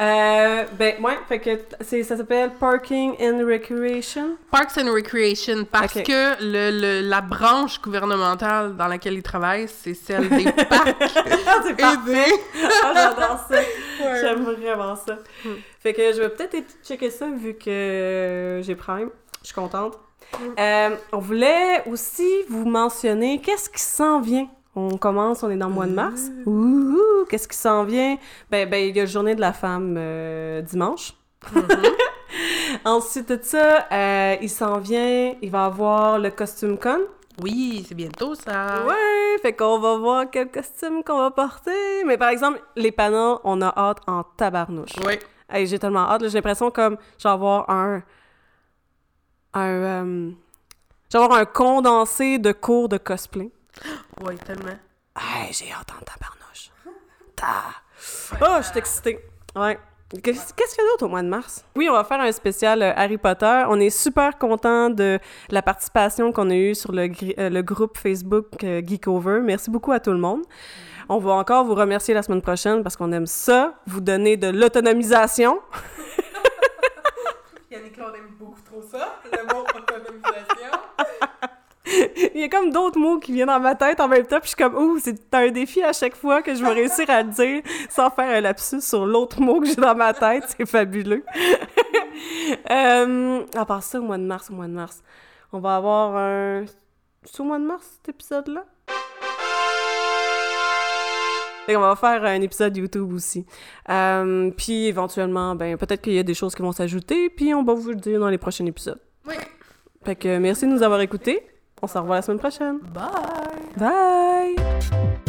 Euh, ben, ouais, fait que ça s'appelle Parking and Recreation. Parks and Recreation parce que le, le- la branche gouvernementale dans laquelle il travaille, c'est celle des parcs Ah, c'est parfait! des Ah, j'adore ça! Ouais. J'aime vraiment ça. Fait que je vais peut-être checker ça vu que j'ai Prime. Je suis contente. Euh, on voulait aussi vous mentionner qu'est-ce qui s'en vient. On commence, on est dans le mois de mars. Ouh, qu'est-ce qui s'en vient? Ben, ben, il y a la journée de la femme euh, dimanche. Ensuite de ça, euh, il s'en vient, il va avoir le costume con. Oui, c'est bientôt ça. Ouais, fait qu'on va voir quel costume qu'on va porter. Mais par exemple, les panneaux, on a hâte en tabarnouche. Hey, j'ai tellement hâte, j'ai l'impression comme j'ai avoir un un euh, j'ai avoir un condensé de cours de cosplay. Ouais, tellement. Hey, j'ai hâte en tabarnouche. Ta. Oh, je suis excitée. Ouais. Qu'est-ce qu'il y a d'autre au mois de mars? Oui, on va faire un spécial euh, Harry Potter. On est super content de la participation qu'on a eue sur le, euh, le groupe Facebook euh, Geekover. Merci beaucoup à tout le monde. On va encore vous remercier la semaine prochaine parce qu'on aime ça, vous donner de l'autonomisation. Yannick Claude aime beaucoup trop ça, le mot autonomisation. Il y a comme d'autres mots qui viennent dans ma tête en même temps, puis je suis comme, ouh, c'est un défi à chaque fois que je vais réussir à le dire sans faire un lapsus sur l'autre mot que j'ai dans ma tête. C'est fabuleux. euh, à part ça, au mois de mars, au mois de mars, on va avoir un. C'est au mois de mars, cet épisode-là? Et on va faire un épisode YouTube aussi. Euh, puis éventuellement, ben peut-être qu'il y a des choses qui vont s'ajouter, puis on va vous le dire dans les prochains épisodes. Oui. Fait que merci de nous avoir écoutés. On se revoit la semaine prochaine. Bye. Bye.